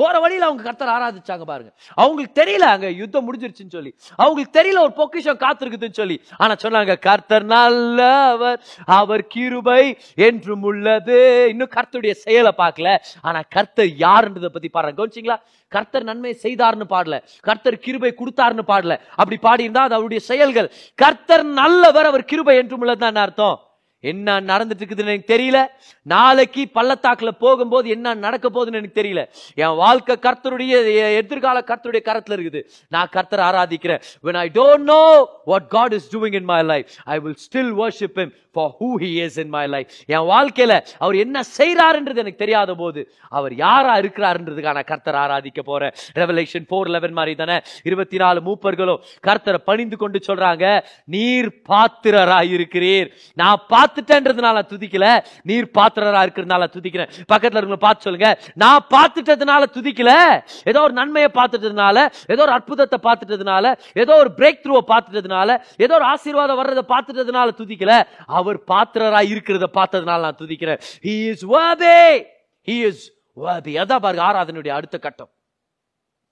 போற வழியில் அவங்க கர்த்தர் ஆராதிச்சாங்க பாருங்க. அவங்களுக்கு தெரியல அங்க யுத்தம் முடிஞ்சிருச்சுன்னு சொல்லி. அவங்களுக்கு தெரியல ஒரு பொக்கிஷம் காத்திருக்குதுன்னு சொல்லி. ஆனா சொன்னாங்க கர்த்தர் நல்லவர். அவர் கிருபை என்றும் உள்ளது. இன்னும் கர்த்தருடைய செயலை பார்க்கல. ஆனா கர்த்தர் யாருன்றதை பத்தி பாருங்க கவனிச்சிங்களா? கர்த்தர் நன்மை செய்தார்னு பாடல. கர்த்தர் கிருபை கொடுத்தார்னு பாடல. அப்படி பாடியிருந்தா அது அவருடைய செயல்கள். கர்த்தர் நல்லவர் அவர் கிருபை என்றும் உள்ளதுதான் என்ன அர்த்தம்? என்ன நடந்துட்டு இருக்குதுன்னு எனக்கு தெரியல. நாளைக்கு பள்ளத்தாக்குல போகும்போது என்ன நடக்க போகுதுன்னு எனக்கு தெரியல. என் வாழ்க்கை கர்த்தருடைய எதிர்கால கர்த்தருடைய கரத்துல இருக்குது. நான் கர்த்தர் ஆராதிக்கிறேன். When i don't know what god is doing in my life i will still worship him for who he is in my life. என் வாழ்க்கையில அவர் என்ன செய்றாருன்றது எனக்கு தெரியாத போது அவர் யாரா இருக்கிறாருன்றதுக்கான கர்த்தர் ஆராதிக்க போறேன். ரெவலேஷன் ஃபோர் லெவன் மாதிரி தானே? இருபத்தி நாலு மூப்பர்களும் கர்த்தரை பணிந்து கொண்டு சொல்றாங்க நீர் பாத்திரராய் இருக்கிறீர் நான் பார்த்துட்டேன்றதுனால துதிக்கல. நீர் பாத்திரரா இருக்கிறதுனால துதிக்கிறேன். பக்கத்துல இருக்கவங்க பார்த்து சொல்லுங்க. நான் பார்த்துட்டதுனால துதிக்கல. ஏதோ ஒரு நன்மையை பார்த்துட்டதுனால ஏதோ ஒரு அற்புதத்தை பார்த்துட்டதுனால ஏதோ ஒரு பிரேக் த்ரூவை பார்த்துட்டதுனால ஏதோ ஒரு ஆசீர்வாதம் வர்றதை பார்த்துட்டதுனால துதிக்கல. அவர் பாத்திரரா இருக்கிறத பார்த்ததுனால நான் துதிக்கிறேன். He is worthy. He is worthy. அதான் பாருங்க ஆராதனுடைய அடுத்த கட்டம்.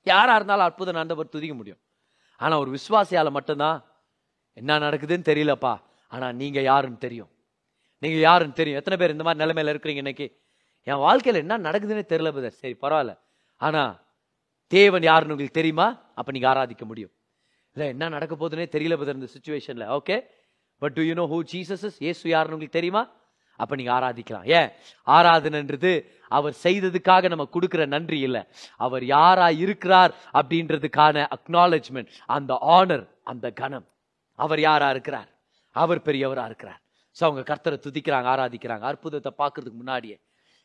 யாரா இருந்தாலும் அற்புதம் நடந்தவர் துதிக்க முடியும். ஆனா ஒரு விசுவாசியால மட்டும்தான் என்ன நடக்குதுன்னு தெரியலப்பா. ஆனா நீங்க யாருன்னு தெரியும். நீங்கள் யாருன்னு தெரியும். எத்தனை பேர் இந்த மாதிரி நிலைமையில் இருக்கிறீங்க இன்னைக்கு? என் வாழ்க்கையில் என்ன நடக்குதுன்னே தெரியல பதர் சரி பரவாயில்ல. ஆனால் தேவன் யாருன்னு உங்களுக்கு தெரியுமா? அப்போ நீங்கள் ஆராதிக்க முடியும். இல்லை என்ன நடக்க போதுன்னே தெரியல பதர் இந்த சுச்சுவேஷனில் okay but do you know who Jesus is இயேசு யாருன்னு உங்களுக்கு தெரியுமா? அப்போ நீங்கள் ஆராதிக்கலாம். ஏன்? ஆராதனைன்றது அவர் செய்ததுக்காக நம்ம கொடுக்குற நன்றி இல்லை. அவர் யாரா இருக்கிறார் அப்படின்றதுக்கான அக்னாலஜ்மெண்ட் அந்த ஆனர் அந்த கணம் அவர் யாரா இருக்கிறார்? அவர் பெரியவராக இருக்கிறார். ஸோ அவங்க கர்த்தரை துதிக்கிறாங்க ஆராதிக்கிறாங்க. அற்புதத்தை பார்க்கறதுக்கு முன்னாடியே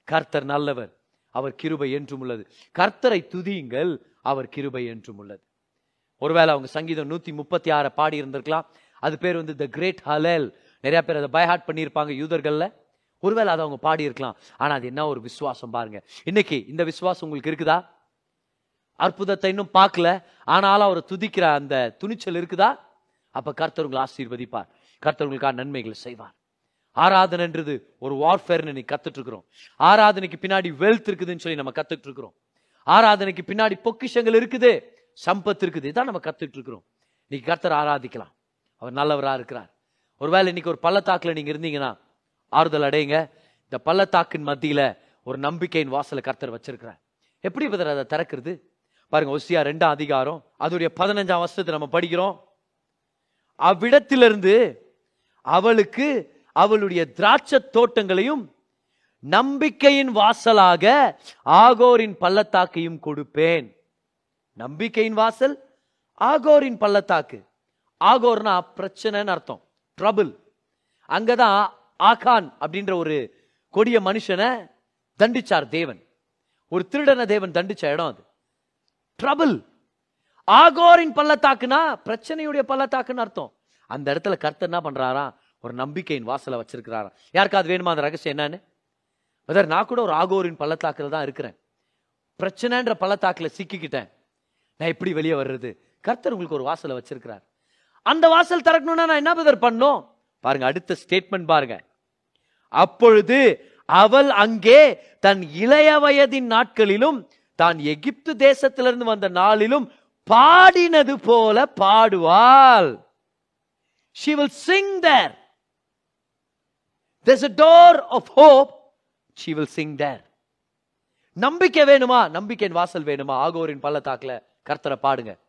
கர்த்தர் நல்லவர் அவர் கிருபை என்றும் உள்ளது. கர்த்தரை துதியுங்கள் அவர் கிருபை என்றும் உள்ளது. ஒருவேளை அவங்க சங்கீதம் நூற்றி முப்பத்தி ஆறை பாடி இருந்திருக்கலாம் அது பேர் வந்து த கிரேட் ஹலேல் நிறைய பேர் அதை பைஹார்ட் பண்ணியிருப்பாங்க யூதர்களில். ஒருவேளை அதை அவங்க பாடியிருக்கலாம். ஆனால் அது என்ன ஒரு விசுவாசம் பாருங்க. இன்னைக்கு இந்த விசுவாசம் உங்களுக்கு இருக்குதா? அற்புதத்தை இன்னும் பார்க்கல. ஆனாலும் அவரை துதிக்கிற அந்த துணிச்சல் இருக்குதா? அப்போ கர்த்தர் உங்களை ஆசீர்வதிப்பார். கர்த்தர் உங்களுக்காக நன்மைகளை செய்வார். ஆராதனைன்றது ஒரு வார்ஃபேர்னு நீ கத்துட்டு இருக்கிறோம் ஆராதனைக்கு பின்னாடி வெல்த் இருக்குதுன்னு சொல்லி நம்ம கத்துட்டு இருக்கிறோம் ஆராதனைக்கு பின்னாடி பொக்கிஷங்கள் இருக்குது சம்பத் இருக்குது இதான் நம்ம கத்துட்டு இருக்கிறோம் இன்னைக்கு கர்த்தர் ஆராதிக்கலாம். அவர் நல்லவராக இருக்கிறார். ஒருவேளை இன்னைக்கு ஒரு பள்ளத்தாக்கில் நீங்க இருந்தீங்கன்னா ஆறுதல் அடையுங்க. இந்த பள்ளத்தாக்கின் மத்தியில ஒரு நம்பிக்கையின் வாசலை கர்த்தர் வச்சிருக்கிறார். எப்படி பதர் அதை திறக்கிறது? பாருங்க ஒசியா ரெண்டாம் அதிகாரம் அதோடைய பதினஞ்சாம் வருஷத்தை நம்ம படிக்கிறோம். அவ்விடத்திலிருந்து அவளுக்கு அவளுடைய திராட்சை தோட்டங்களையும் நம்பிக்கையின் வாசலாக ஆகோரின் பள்ளத்தாக்கையும் கொடுப்பேன். நம்பிக்கையின் வாசல் ஆகோரின் பள்ளத்தாக்கு. ஆகோர்னா பிரச்சனைன்னு அர்த்தம். ட்ரபிள் அங்கதான் ஆகான் அப்படின்ற ஒரு கொடிய மனுஷனை தண்டிச்சார் தேவன். ஒரு திருடனை தேவன் தண்டிச்ச இடம் அது. ட்ரபிள் ஆகோரின் பள்ளத்தாக்குனா பிரச்சனையுடைய பள்ளத்தாக்குன்னு அர்த்தம். அந்த இடத்துல கர்த்தர் என்ன பண்றாரா ஒரு நம்பிக்கையின் வாசலை வச்சிருக்கிறாராம் யாருக்காவது வேணுமா? அந்த ரகசியம் என்னன்னு? பிரதர் நான் கூட ஒரு ஆகோரின் பள்ளத்தாக்கில் தான் இருக்கிறேன். பிரச்சனைன்ற பள்ளத்தாக்கில் சிக்கிக்கிட்டேன். நான் எப்படி வெளியே வர்றது? கர்த்தர் உங்களுக்கு ஒரு வாசலை வச்சிருக்கிறார். அந்த வாசல் திறக்கணும்னா நான் என்ன பிரதர் பண்ணும் பாருங்க அடுத்த ஸ்டேட்மெண்ட் பாருங்க. அப்பொழுது அவள் அங்கே தன் இளைய வயதின் நாட்களிலும் தான் எகிப்து தேசத்திலிருந்து வந்த நாளிலும் பாடினது போல பாடுவாள். She will sing there there's a door of hope. She will sing there. நம்பிக்கை வேணுமா? நம்பிக்கையின் வாசல் வேணுமா? ஆகோரின் பள்ளத்தாக்கில் கர்த்தரை பாடுங்க.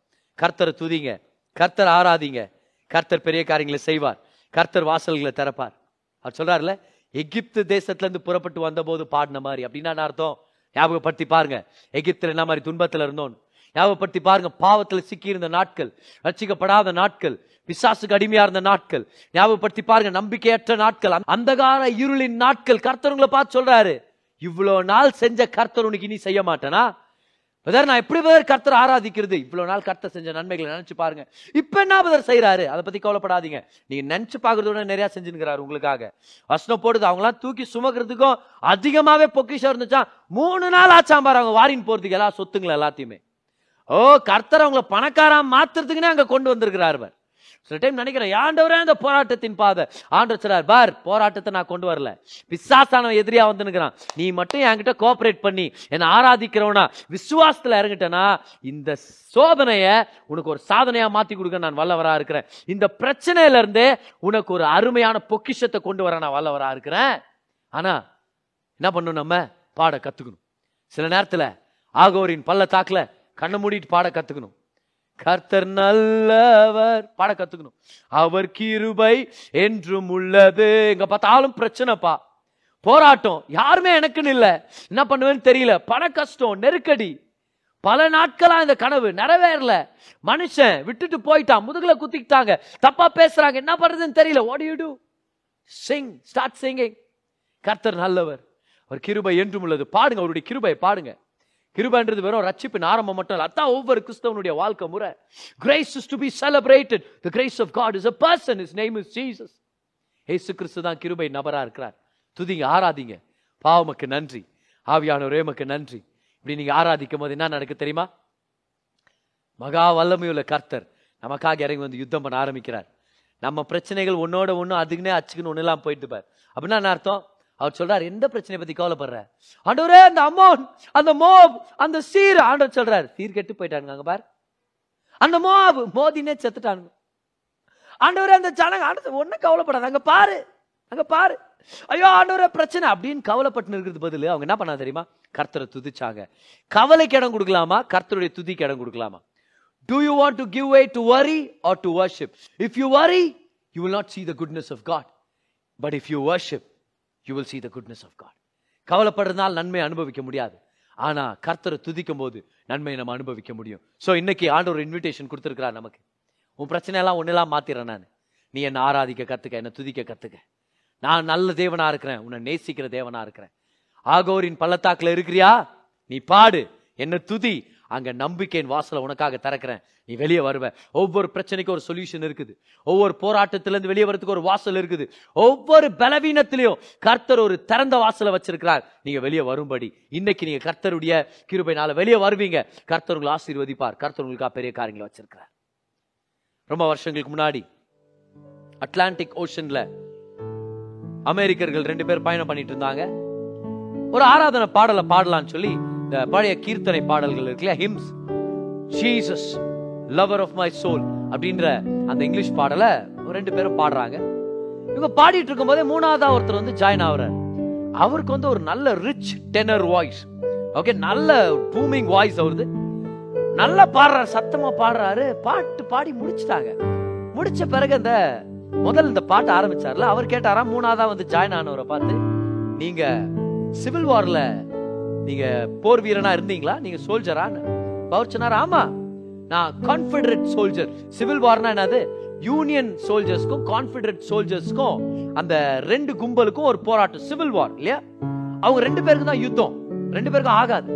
கர்த்தரை துதிங்க. கர்த்தர் ஆராதிங்க. கர்த்தர் பெரிய காரியங்களை செய்வார். கர்த்தர் வாசல்களை திறப்பார். அவர் சொல்றாருல எகிப்து தேசத்துலேருந்து புறப்பட்டு வந்தபோது பாடின மாதிரி. அப்படின்னா அர்த்தம்? ஞாபகப்படுத்தி பாருங்க. எகிப்தில் என்ன மாதிரி துன்பத்தில் இருந்தோம்? ஞாபகப்படுத்தி பாருங்க. பாவத்தில் சிக்கி இருந்த நாட்கள் ரசிக்கப்படாத நாட்கள் பிசாசுக்கு அடிமையா இருந்த நாட்கள். ஞாபகப்படுத்தி பாருங்க நம்பிக்கையற்ற நாட்கள். அந்த- அந்தகார இருளின் நாட்கள். கர்த்தர் உங்களை பார்த்து சொல்றாரு இவ்வளவு நாள் செஞ்ச கர்த்தர் உனக்கு இனி செய்ய மாட்டேனா? பிரதர் நான் எப்படி பதர் கர்த்தர் ஆராதிக்கிறது? இவ்வளவு நாள் கர்த்தர் செஞ்ச நன்மைகளை நினைச்சு பாருங்க. இப்ப என்ன பிரதர் செய்யறாரு அதை பத்தி கவலைப்படாதீங்க. நீங்க நினைச்சு பாக்குறதோட நிறைய செஞ்சுங்கிறாரு உங்களுக்காக. வசனம் போடுது அவங்களாம் தூக்கி சுமக்கிறதுக்கும் அதிகமாவே பொக்கிஷம் இருந்துச்சா? மூணு நாள் ஆச்சாம் பாரு அவங்க வாரின் போறதுக்கு எல்லா சொத்துங்களை எல்லாத்தையுமே. ஓ கர்த்தர் அவங்கள பணக்காரா மாத்துறதுக்குன்னே அங்க கொண்டு வந்திருக்கிறார் அவர் சில டைம் நினைக்கிறேன் ஆண்டவரே அந்த போராட்டத்தின் பாதை. ஆண்டவர் சொல்றார் பார் போராட்டத்தை நான் கொண்டு வரல. பிசாசானவன் எதிரியா வந்து நிக்கிறான் நீ மட்டும் என்கிட்ட கோஆபரேட் பண்ணி என்னை ஆராதிக்கிறவனா விசுவாசத்தில் இறங்கிட்டனா இந்த சோதனையை உனக்கு ஒரு சாதனையா மாத்தி கொடுக்க நான் வல்லவரா இருக்கிறேன். இந்த பிரச்சனையில இருந்தே உனக்கு ஒரு அருமையான பொக்கிஷத்தை கொண்டு வர நான் வல்லவரா இருக்கிறேன். ஆனா என்ன பண்ணணும் நம்ம? பாட கத்துக்கணும். சில நேரத்தில் ஆகோரின் பள்ளத்தாக்கில் கண்ணை மூடிட்டு பாட கத்துக்கணும். கர்த்தர் நல்லவர். பாட கத்துக்கணும். அவர் கிருபை என்றும் உள்ளது. எங்க பார்த்தாலும் பிரச்சனைப்பா. போராட்டம் யாருமே எனக்குன்னு இல்லை. என்ன பண்ணுவேன்னு தெரியல. பண கஷ்டம் நெருக்கடி. பல நாட்களா இந்த கனவு நிறைவேறல. மனுஷன் விட்டுட்டு போயிட்டான். முதுகுல குத்திக்கிட்டாங்க. தப்பா பேசுறாங்க. என்ன பண்றதுன்னு தெரியல. What you do sing start singing கர்த்தர் நல்லவர். அவர் கிருபை என்றும் உள்ளது. பாடுங்க. அவருடைய கிருபை பாடுங்க. கிருபைன்றது வெறும் ரட்சிப்பின் ஆரம்பம் மட்டும் இல்லை. அதான் ஒவ்வொரு கிறிஸ்தவனுடைய வாழ்க்கை முறை. Grace is to be celebrated the grace of God is a person is name is Jesus ஏசு கிறிஸ்து தான் கிருபை நபராக இருக்கிறார். துதிங்க ஆராதிங்க. பாவமக்கு நன்றி. ஆவியானவரே உமக்கு நன்றி. இப்படி நீங்கள் ஆராதிக்கும் போது என்ன நடக்கு தெரியுமா? மகா வல்லமையுள்ள கர்த்தர் நமக்காக இறங்கி வந்து யுத்தம் பண்ண ஆரம்பிக்கிறார். நம்ம பிரச்சனைகள் ஒன்னோட ஒன்று அதுக்குன்னே அச்சுக்குன்னு ஒன்றுலாம் போயிட்டு பார். அப்படின்னா என்ன அர்த்தம்? அவர் சொல்றார் எந்த பிரச்சனையை பத்தி கவலைப்படுற? ஆண்டவரே அந்த அமௌன் அந்த மோப் அந்த சீர் ஆண்டவர் சொல்றார். சீர் கெட்டு போயிட்டானுங்க அங்க பார். அந்த மோப் மோதினே செத்துட்டானுங்க. ஆண்டவரே அந்த ஜனங்க ஆண்டவர் ஒன்னும் கவலைப்படாது அங்க பாரு அங்க பாரு. ஐயோ ஆண்டவரே பிரச்சனை அப்படின்னு கவலைப்பட்டு இருக்கிறது பதில் அவங்க என்ன பண்ணா தெரியுமா? கர்த்தரை துதிச்சாங்க. கவலைக்கு இடம் கொடுக்கலாமா? கர்த்தருடைய துதிக்கு இடம் கொடுக்கலாமா? Do you want to give way to worry or to worship if you worry you will not see the goodness of God but if you worship you will see the goodness of God கவலைப்படுறதுனால் நன்மை அனுபவிக்க முடியாது. ஆனால் கர்த்தரை துதிக்கும் போது நன்மையை நம்ம அனுபவிக்க முடியும். ஸோ இன்னைக்கு ஆண்டவர் இன்விடேஷன் கொடுத்துருக்குறா நமக்கு. உன் பிரச்சனையெல்லாம் ஒன்றெல்லாம் ஒன்னெல்லாம் மாத்திரேன் நான். நீ என்னை ஆராதிக்க கற்றுக்க என்னை துதிக்க கற்றுக்க நான் நல்ல தேவனாக இருக்கிறேன். உன்னை நேசிக்கிற தேவனாக இருக்கிறேன். ஆகோரின் பள்ளத்தாக்கில் இருக்கிறியா? நீ பாடு. என்ன துதி. அங்க நம்பிக்கையின் வாசலை உனக்காக திறக்கிறேன். நீ வெளியே வருவ. ஒவ்வொரு பிரச்சனைக்கும் ஒரு சொல்யூஷன் இருக்குது. ஒவ்வொரு போராட்டத்திலேருந்து வெளியே வரதுக்கு ஒரு வாசல் இருக்குது. ஒவ்வொரு பலவீனத்திலையும் கர்த்தர் ஒரு திறந்த வாசலை வச்சிருக்கிறார். நீங்க வெளியே வரும்படி. இன்னைக்கு நீங்க கர்த்தருடைய கிருபைனால வெளியே வருவீங்க. கர்த்தர் உங்களை ஆசீர்வதிப்பார். கர்த்தர் உங்களுக்காக பெரிய காரியங்களை வச்சிருக்கிறார். ரொம்ப வருஷங்களுக்கு முன்னாடி அட்லாண்டிக் ஓஷன்ல அமெரிக்கர்கள் ரெண்டு பேர் பயணம் பண்ணிட்டு இருந்தாங்க. ஒரு ஆராதனை பாடலை பாடலான்னு சொல்லி இந்த பழைய கீர்த்தனை பாடல்கள் இருக்குல்ல hymns Jesus lover of my soul அப்படின்ற அந்த இங்கிலீஷ் பாடலை ரெண்டு பேரும் பாடுறாங்க. இவங்க பாடிட்டு இருக்கும் போதே மூணாவதா ஒருத்தர் வந்து ஜாயின் ஆகுறாரு. அவருக்கு வந்து ஒரு நல்ல ரிச் டெனர் வாய்ஸ் ஓகே நல்ல பூமிங் வாய்ஸ் அவருது. நல்லா பாடுறாரு சத்தமா பாடுறாரு. பாட்டு பாடி முடிச்சிட்டாங்க. முடிச்ச பிறகு அந்த முதல்ல இந்த பாட்டு ஆரம்பிச்சார்ல அவர் கேட்டாரா மூணாவதா வந்து ஜாயின் ஆனவரை பார்த்து நீங்க சிவில் வார்ல நீங்க போர் வீரனா இருந்தீங்களா? நீங்க சோல்ஜரான்னு அவர் சொன்னார் ஆமா நான் கான்ஃபெடரேட் சோல்ஜர் சிவில் வார்னா என்னது? யூனியன் சோல்ஜர்ஸ்க்கும் கான்ஃபெடரேட் சோல்ஜர்ஸ்க்கும் அந்த ரெண்டு கும்பலுக்கும் ஒரு போராட்டம் சிவில் வார் இல்லையா? அவங்க ரெண்டு பேருக்கு தான் யுத்தம். ரெண்டு பேருக்கும் ஆகாது.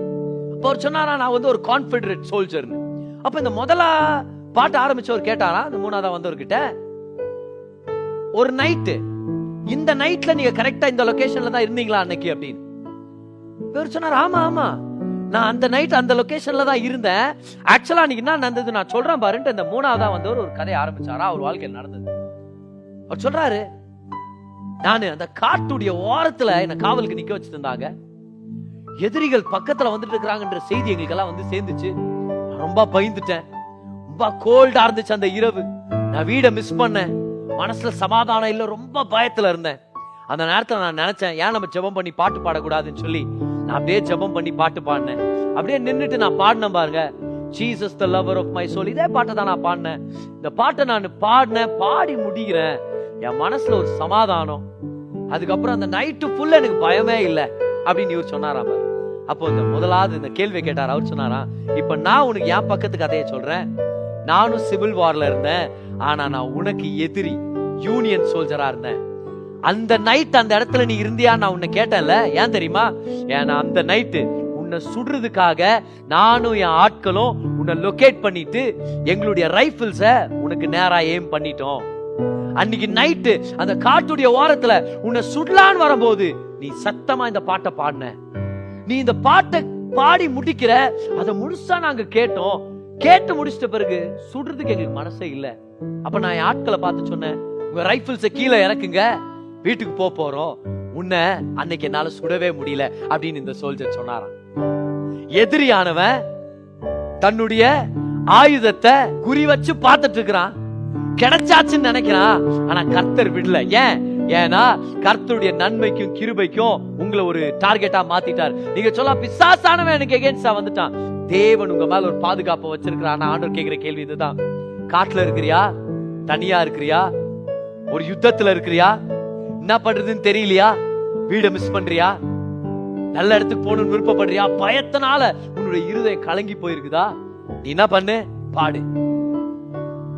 அப்போ அவர் சொன்னாரா நான் வந்து ஒரு கான்ஃபெடரேட் சோல்ஜர்னு அப்ப இந்த முதலா பாட்டு ஆரம்பிச்சவர் கேட்டாரா? இந்த மூணாவதா வந்தவர்கிட்ட ஒரு நைட்டு இந்த நைட்ல நீங்க கரெக்டா இந்த லொகேஷன்ல தான் இருந்தீங்களா அன்னைக்கு? அப்படின்னு. இவர் சொன்னார் ஆமா ஆமா. நான் அந்த நைட் அந்த லொக்கேஷன்ல தான் இருந்தேன். ஆக்சுவலா அன்னைக்கு என்ன நடந்தது? நான் சொல்றேன் பாருன்ட்டு இந்த மூணாவதா வந்தவர் ஒரு கதையை ஆரம்பிச்சாரா? அவர் வாழ்க்கையில் நடந்தது. அவர் சொல்றாரு நான் அந்த காட்டுடைய ஓரத்துல என்ன காவலுக்கு நிக்க வச்சுட்டு இருந்தாங்க. எதிரிகள் பக்கத்துல வந்துட்டு இருக்கிறாங்கன்ற செய்தி எங்களுக்கெல்லாம் வந்து சேர்ந்துச்சு. ரொம்ப பயந்துட்டேன். ரொம்ப கோல்டா இருந்துச்சு அந்த இரவு. நான் வீடை மிஸ் பண்ணேன். மனசுல சமாதானம் இல்ல ரொம்ப பயத்துல இருந்தேன். அந்த நேரத்தில் நான் நினைச்சேன் ஏன் நம்ம ஜெபம் பண்ணி பாட்டு பாடக்கூடாதுன்னு சொல்லி நான் அப்படியே ஜெபம் பண்ணி பாட்டு பாடினேன். அப்படியே நின்றுட்டு நான் பாடினேன் பாருங்க. Jesus the lover of my soul இதே பாட்டை தான் நான் பாடினேன். இந்த பாட்டை நான் பாடினேன் பாடி முடிகிறேன் என் மனசுல ஒரு சமாதானம். அதுக்கப்புறம் அந்த நைட்டு ஃபுல்ல எனக்கு பயமே இல்லை அப்படின்னு இவர் சொன்னாராம் பாரு. அப்போ இந்த முதலாவது இந்த கேள்வி கேட்டார். அவர் சொன்னாராம் இப்ப நான் உனக்கு என் பக்கத்து கதையை சொல்றேன். நானும் சிவில் வார்ல இருந்தேன். ஆனா நான் உனக்கு எதிரி யூனியன் சோல்ஜரா இருந்தேன். அந்த நைட் அந்த இடத்துல நீ இருந்தியா? நான் உன்னை கேட்டேன்ல. ஏன் தெரியுமா? ஏன்னா அந்த நைட்டு உன்னை சுடுறதுக்காக நானும் என் ஆட்களும் உன்னை லொகேட் பண்ணிட்டு எங்களுடைய ரைபிள்ஸ உனக்கு நேரா ஏம் பண்ணிட்டோம். அன்னைக்கு நைட்டு அந்த காட்டுடைய ஓரத்துல உன்னை சுடலான்னு வரும்போது நீ சத்தமா இந்த பாட்டை பாடின. நீ இந்த பாட்டை பாடி முடிக்கிற அதை முழுசா நாங்க கேட்டோம். கேட்டு முடிச்சிட்ட பிறகு சுடுறதுக்கு எங்களுக்கு மனசே இல்ல. அப்ப நான் என் ஆட்களை பார்த்து சொன்னேன் உங்க ரைபிள்ஸ கீழே இறக்குங்க. வீட்டுக்கு போக போறோம். உன்னை அன்னைக்கு என்னால சுடவே முடியல அப்படின்னு இந்த சோல்ஜர் சொன்னாராம். எதிரியானவன் தன்னுடைய ஆயுதத்தை குறி வச்சு பார்த்துட்டு இருக்கிறான். கிடைச்சாச்சுன்னு நினைக்கிறான். ஆனா கர்த்தர் விடல. ஏன்? ஏன்னா கர்த்தருடைய நன்மைக்கும் கிருபைக்கும் உங்களை ஒரு டார்கெட்டா மாத்திட்டார். நீங்க சொல்ல பிசாசானவன் எனக்கு எகேன்ஸ்டா வந்துட்டான். தேவன் உங்க மேல ஒரு பாதுகாப்பை வச்சிருக்கிறான் ஆண்டவர் கேக்குற கேள்வி இதுதான். காட்டுல இருக்கிறியா? தனியா இருக்கிறியா? ஒரு யுத்தத்துல இருக்கிறியா? என்ன பண்றதுன்னு தெரியலையா? வீடை மிஸ் பண்றியா? நல்ல இடத்துக்கு போகணும்னு விருப்பப்படுறியா? பயத்தினால உன்னுடைய இருதயம் கலங்கி போயிருக்குதா? நீ என்ன பண்ணு? பாடு.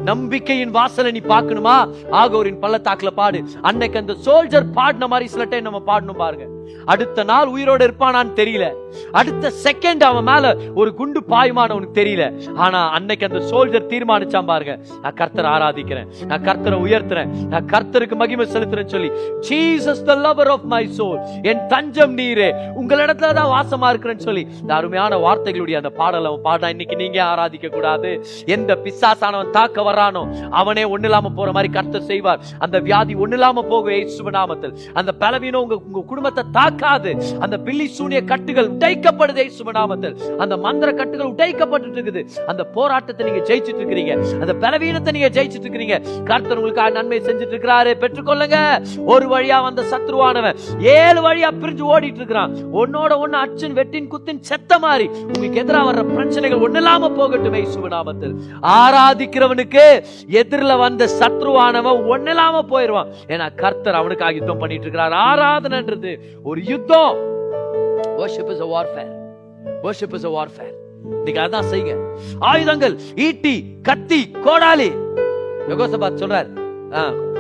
நம்பிக்கையின் வாசலை நீ பார்க்கணுமா? ஆகோரின் பள்ளத்தாக்குல பாடு. அன்னைக்கு அந்த சோல்ஜர் பாடின மாதிரி சில டைம் நம்ம பாடணும் பாருங்க. அடுத்த நாள் உயிரோட இருப்பானான்னு தெரியல. அடுத்த செகண்ட் அவன் மேல ஒரு குண்டு பாயுமான்னு உனக்கு தெரியல. ஆனா அன்னைக்கு அந்த சோல்ஜர் தீர்மானிச்சான் பாருங்க. நான் கர்த்தரை ஆராதிக்கிறேன். நான் கர்த்தரை உயர்த்துறேன். நான் கர்த்தருக்கு மகிமை செலுத்துறேன்னு சொல்லி Jesus the lover of my soul என் தஞ்சம் நீரே உங்களிடத்துல தான் வாசமா இருக்கிறேன்னு சொல்லி இந்த அருமையான வார்த்தைகளுடைய அந்த பாடலை அவன் பாடினா இன்னைக்கு நீங்க ஆராதிக்க கூடாது எந்த பிசாசானவன் தாக்க வர்றானோ அவனே ஒண்ணு இல்லாம போற மாதிரி கர்த்தர் செய்வார். அந்த வியாதி ஒண்ணு இல்லாம போகும் இயேசுவின் நாமத்தில். அந்த பலவீனம் உங்க உங்க குடும்பத்தை தாக்காது. அந்த பில்லி சூனிய கட்டுகள் உடைக்கப்படுது இயேசுவின் நாமத்தில். அந்த மந்திர கட்டுகள் உடைக்கப்பட்டு இருக்குது அந்த போராட்டத்தை நீங்க ஜெயிச்சிட்டு இருக்கிறீங்க அந்த பலவீனத்தை நீங்க ஜெயிச்சிட்டு இருக்கிறீங்க கர்த்தர் உங்களுக்காக நன்மை செஞ்சுட்டு இருக்கிறாரு பெற்றுக்கொள்ளுங்க. ஒரு வழியா வந்த சத்ருவானவன் ஏழு வழியா பிரிஞ்சு ஓடிட்டு இருக்கிறான் உன்னோட ஒண்ணு அச்சன் வெட்டின் குத்தின் செத்த மாதிரி. உங்களுக்கு எதிராக வர்ற பிரச்சனைகள் ஒண்ணு இல்லாம போகட்டும் இயேசுவின் நாமத்தில். ஆராதிக்கிறவனுக்கு எதிரில் வந்த சத்ருவானவன் ஒண்ணு இல்லாம போயிருவான். ஏன்னா கர்த்தர் அவனுக்காக யுத்தம் பண்ணிட்டு இருக்கிறார் ஆராதனைன்றது ஒரு யுத்தம். Worship is a warfare. Worship is a warfare. இன்னைக்கு அதான் செய்யுங்க. ஆயுதங்கள் ஈட்டி கத்தி கோடாலி. யோகோசபாத் சொல்றார்.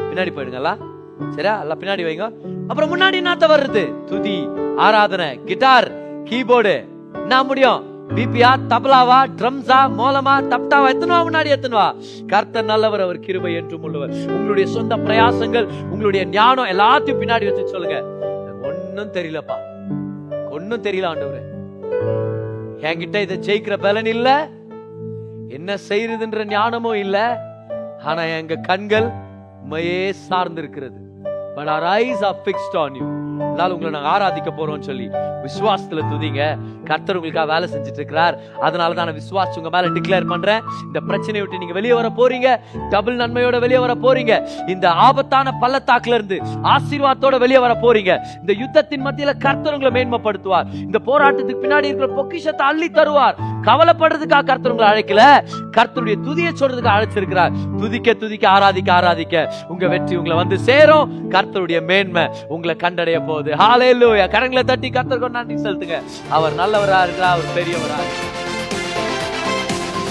பின்னாடி போயிடுங்களா சரியா? எல்லாம் பின்னாடி வைங்க. அப்புறம் முன்னாடி என்னத்த வருது துதி ஆராதனை கிட்டார் கீபோர்டு. என்ன முடியும்? பிபியா தபலாவா ட்ரம்ஸா மோலமா தப்டாவா எத்தனவா முன்னாடி எத்தனவா கர்த்தர் நல்லவர் அவர் கிருபை என்றும் உள்ளவர். உங்களுடைய சொந்த பிரயாசங்கள் உங்களுடைய ஞானம் எல்லாத்தையும் பின்னாடி வச்சு சொல்லுங்க. ஒன்னும் தெரியலப்பா. ஒன்னும் தெரியல ஆண்டவர். என்கிட்ட இதை ஜெயிக்கிற பலன் இல்ல. என்ன செய்யறதுன்ற ஞானமும் இல்ல. ஆனா எங்க கண்கள் உண்மையே சார்ந்திருக்கிறது. But our eyes are fixed on you அதனால உங்களை நாங்கள் ஆராதிக்க போறோம்னு சொல்லி விசுவாசத்துல துதிங்க. கர்த்தர் உங்களுக்காக வேலை செஞ்சுட்டு இருக்கிறார் அதனால தான் விசுவாசம் உங்க மேல டிக்ளேர் பண்றேன். இந்த பிரச்சனையை விட்டு நீங்க வெளியே வர போறீங்க. டபுள் நன்மையோட வெளியே வர போறீங்க. இந்த ஆபத்தான பள்ளத்தாக்குல இருந்து ஆசீர்வாதத்தோட வெளியே வர போறீங்க. இந்த யுத்தத்தின் மத்தியில கர்த்தர் உங்களை மேன்மைப்படுத்துவார். இந்த போராட்டத்துக்கு பின்னாடி இருக்கிற பொக்கிஷத்தை அள்ளி தருவார். கவலைப்படுறதுக்காக கர்த்தர் உங்களை அழைக்கல. கர்த்தருடைய துதியை சொல்றதுக்கு அழைச்சிருக்கிறார். துதிக்க துதிக்க ஆராதிக்க ஆராதிக்க. உங்க வெற்றி உங்களை வந்து சேரும். கர்த்தருடைய மேன்மை உங்களை கண்டடைய போகுது லூயா கரங்களை தட்டி கர்த்தருக்கு நன்றி செலுத்துங்க. அவர் நல்லவரா இருக்கிறார் அவர் பெரியவரா.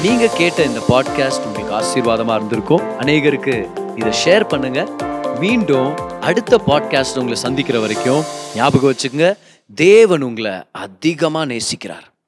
நீங்க கேட்ட இந்த பாட்காஸ்ட் உங்களுக்கு ஆசீர்வாதமா இருந்திருக்கும். அநேகருக்கு இதை ஷேர் பண்ணுங்க. மீண்டும் அடுத்த பாட்காஸ்ட் உங்களை சந்திக்கிற வரைக்கும் ஞாபகம் வச்சுக்கோங்க. தேவன் உங்களை அதிகமா நேசிக்கிறார்.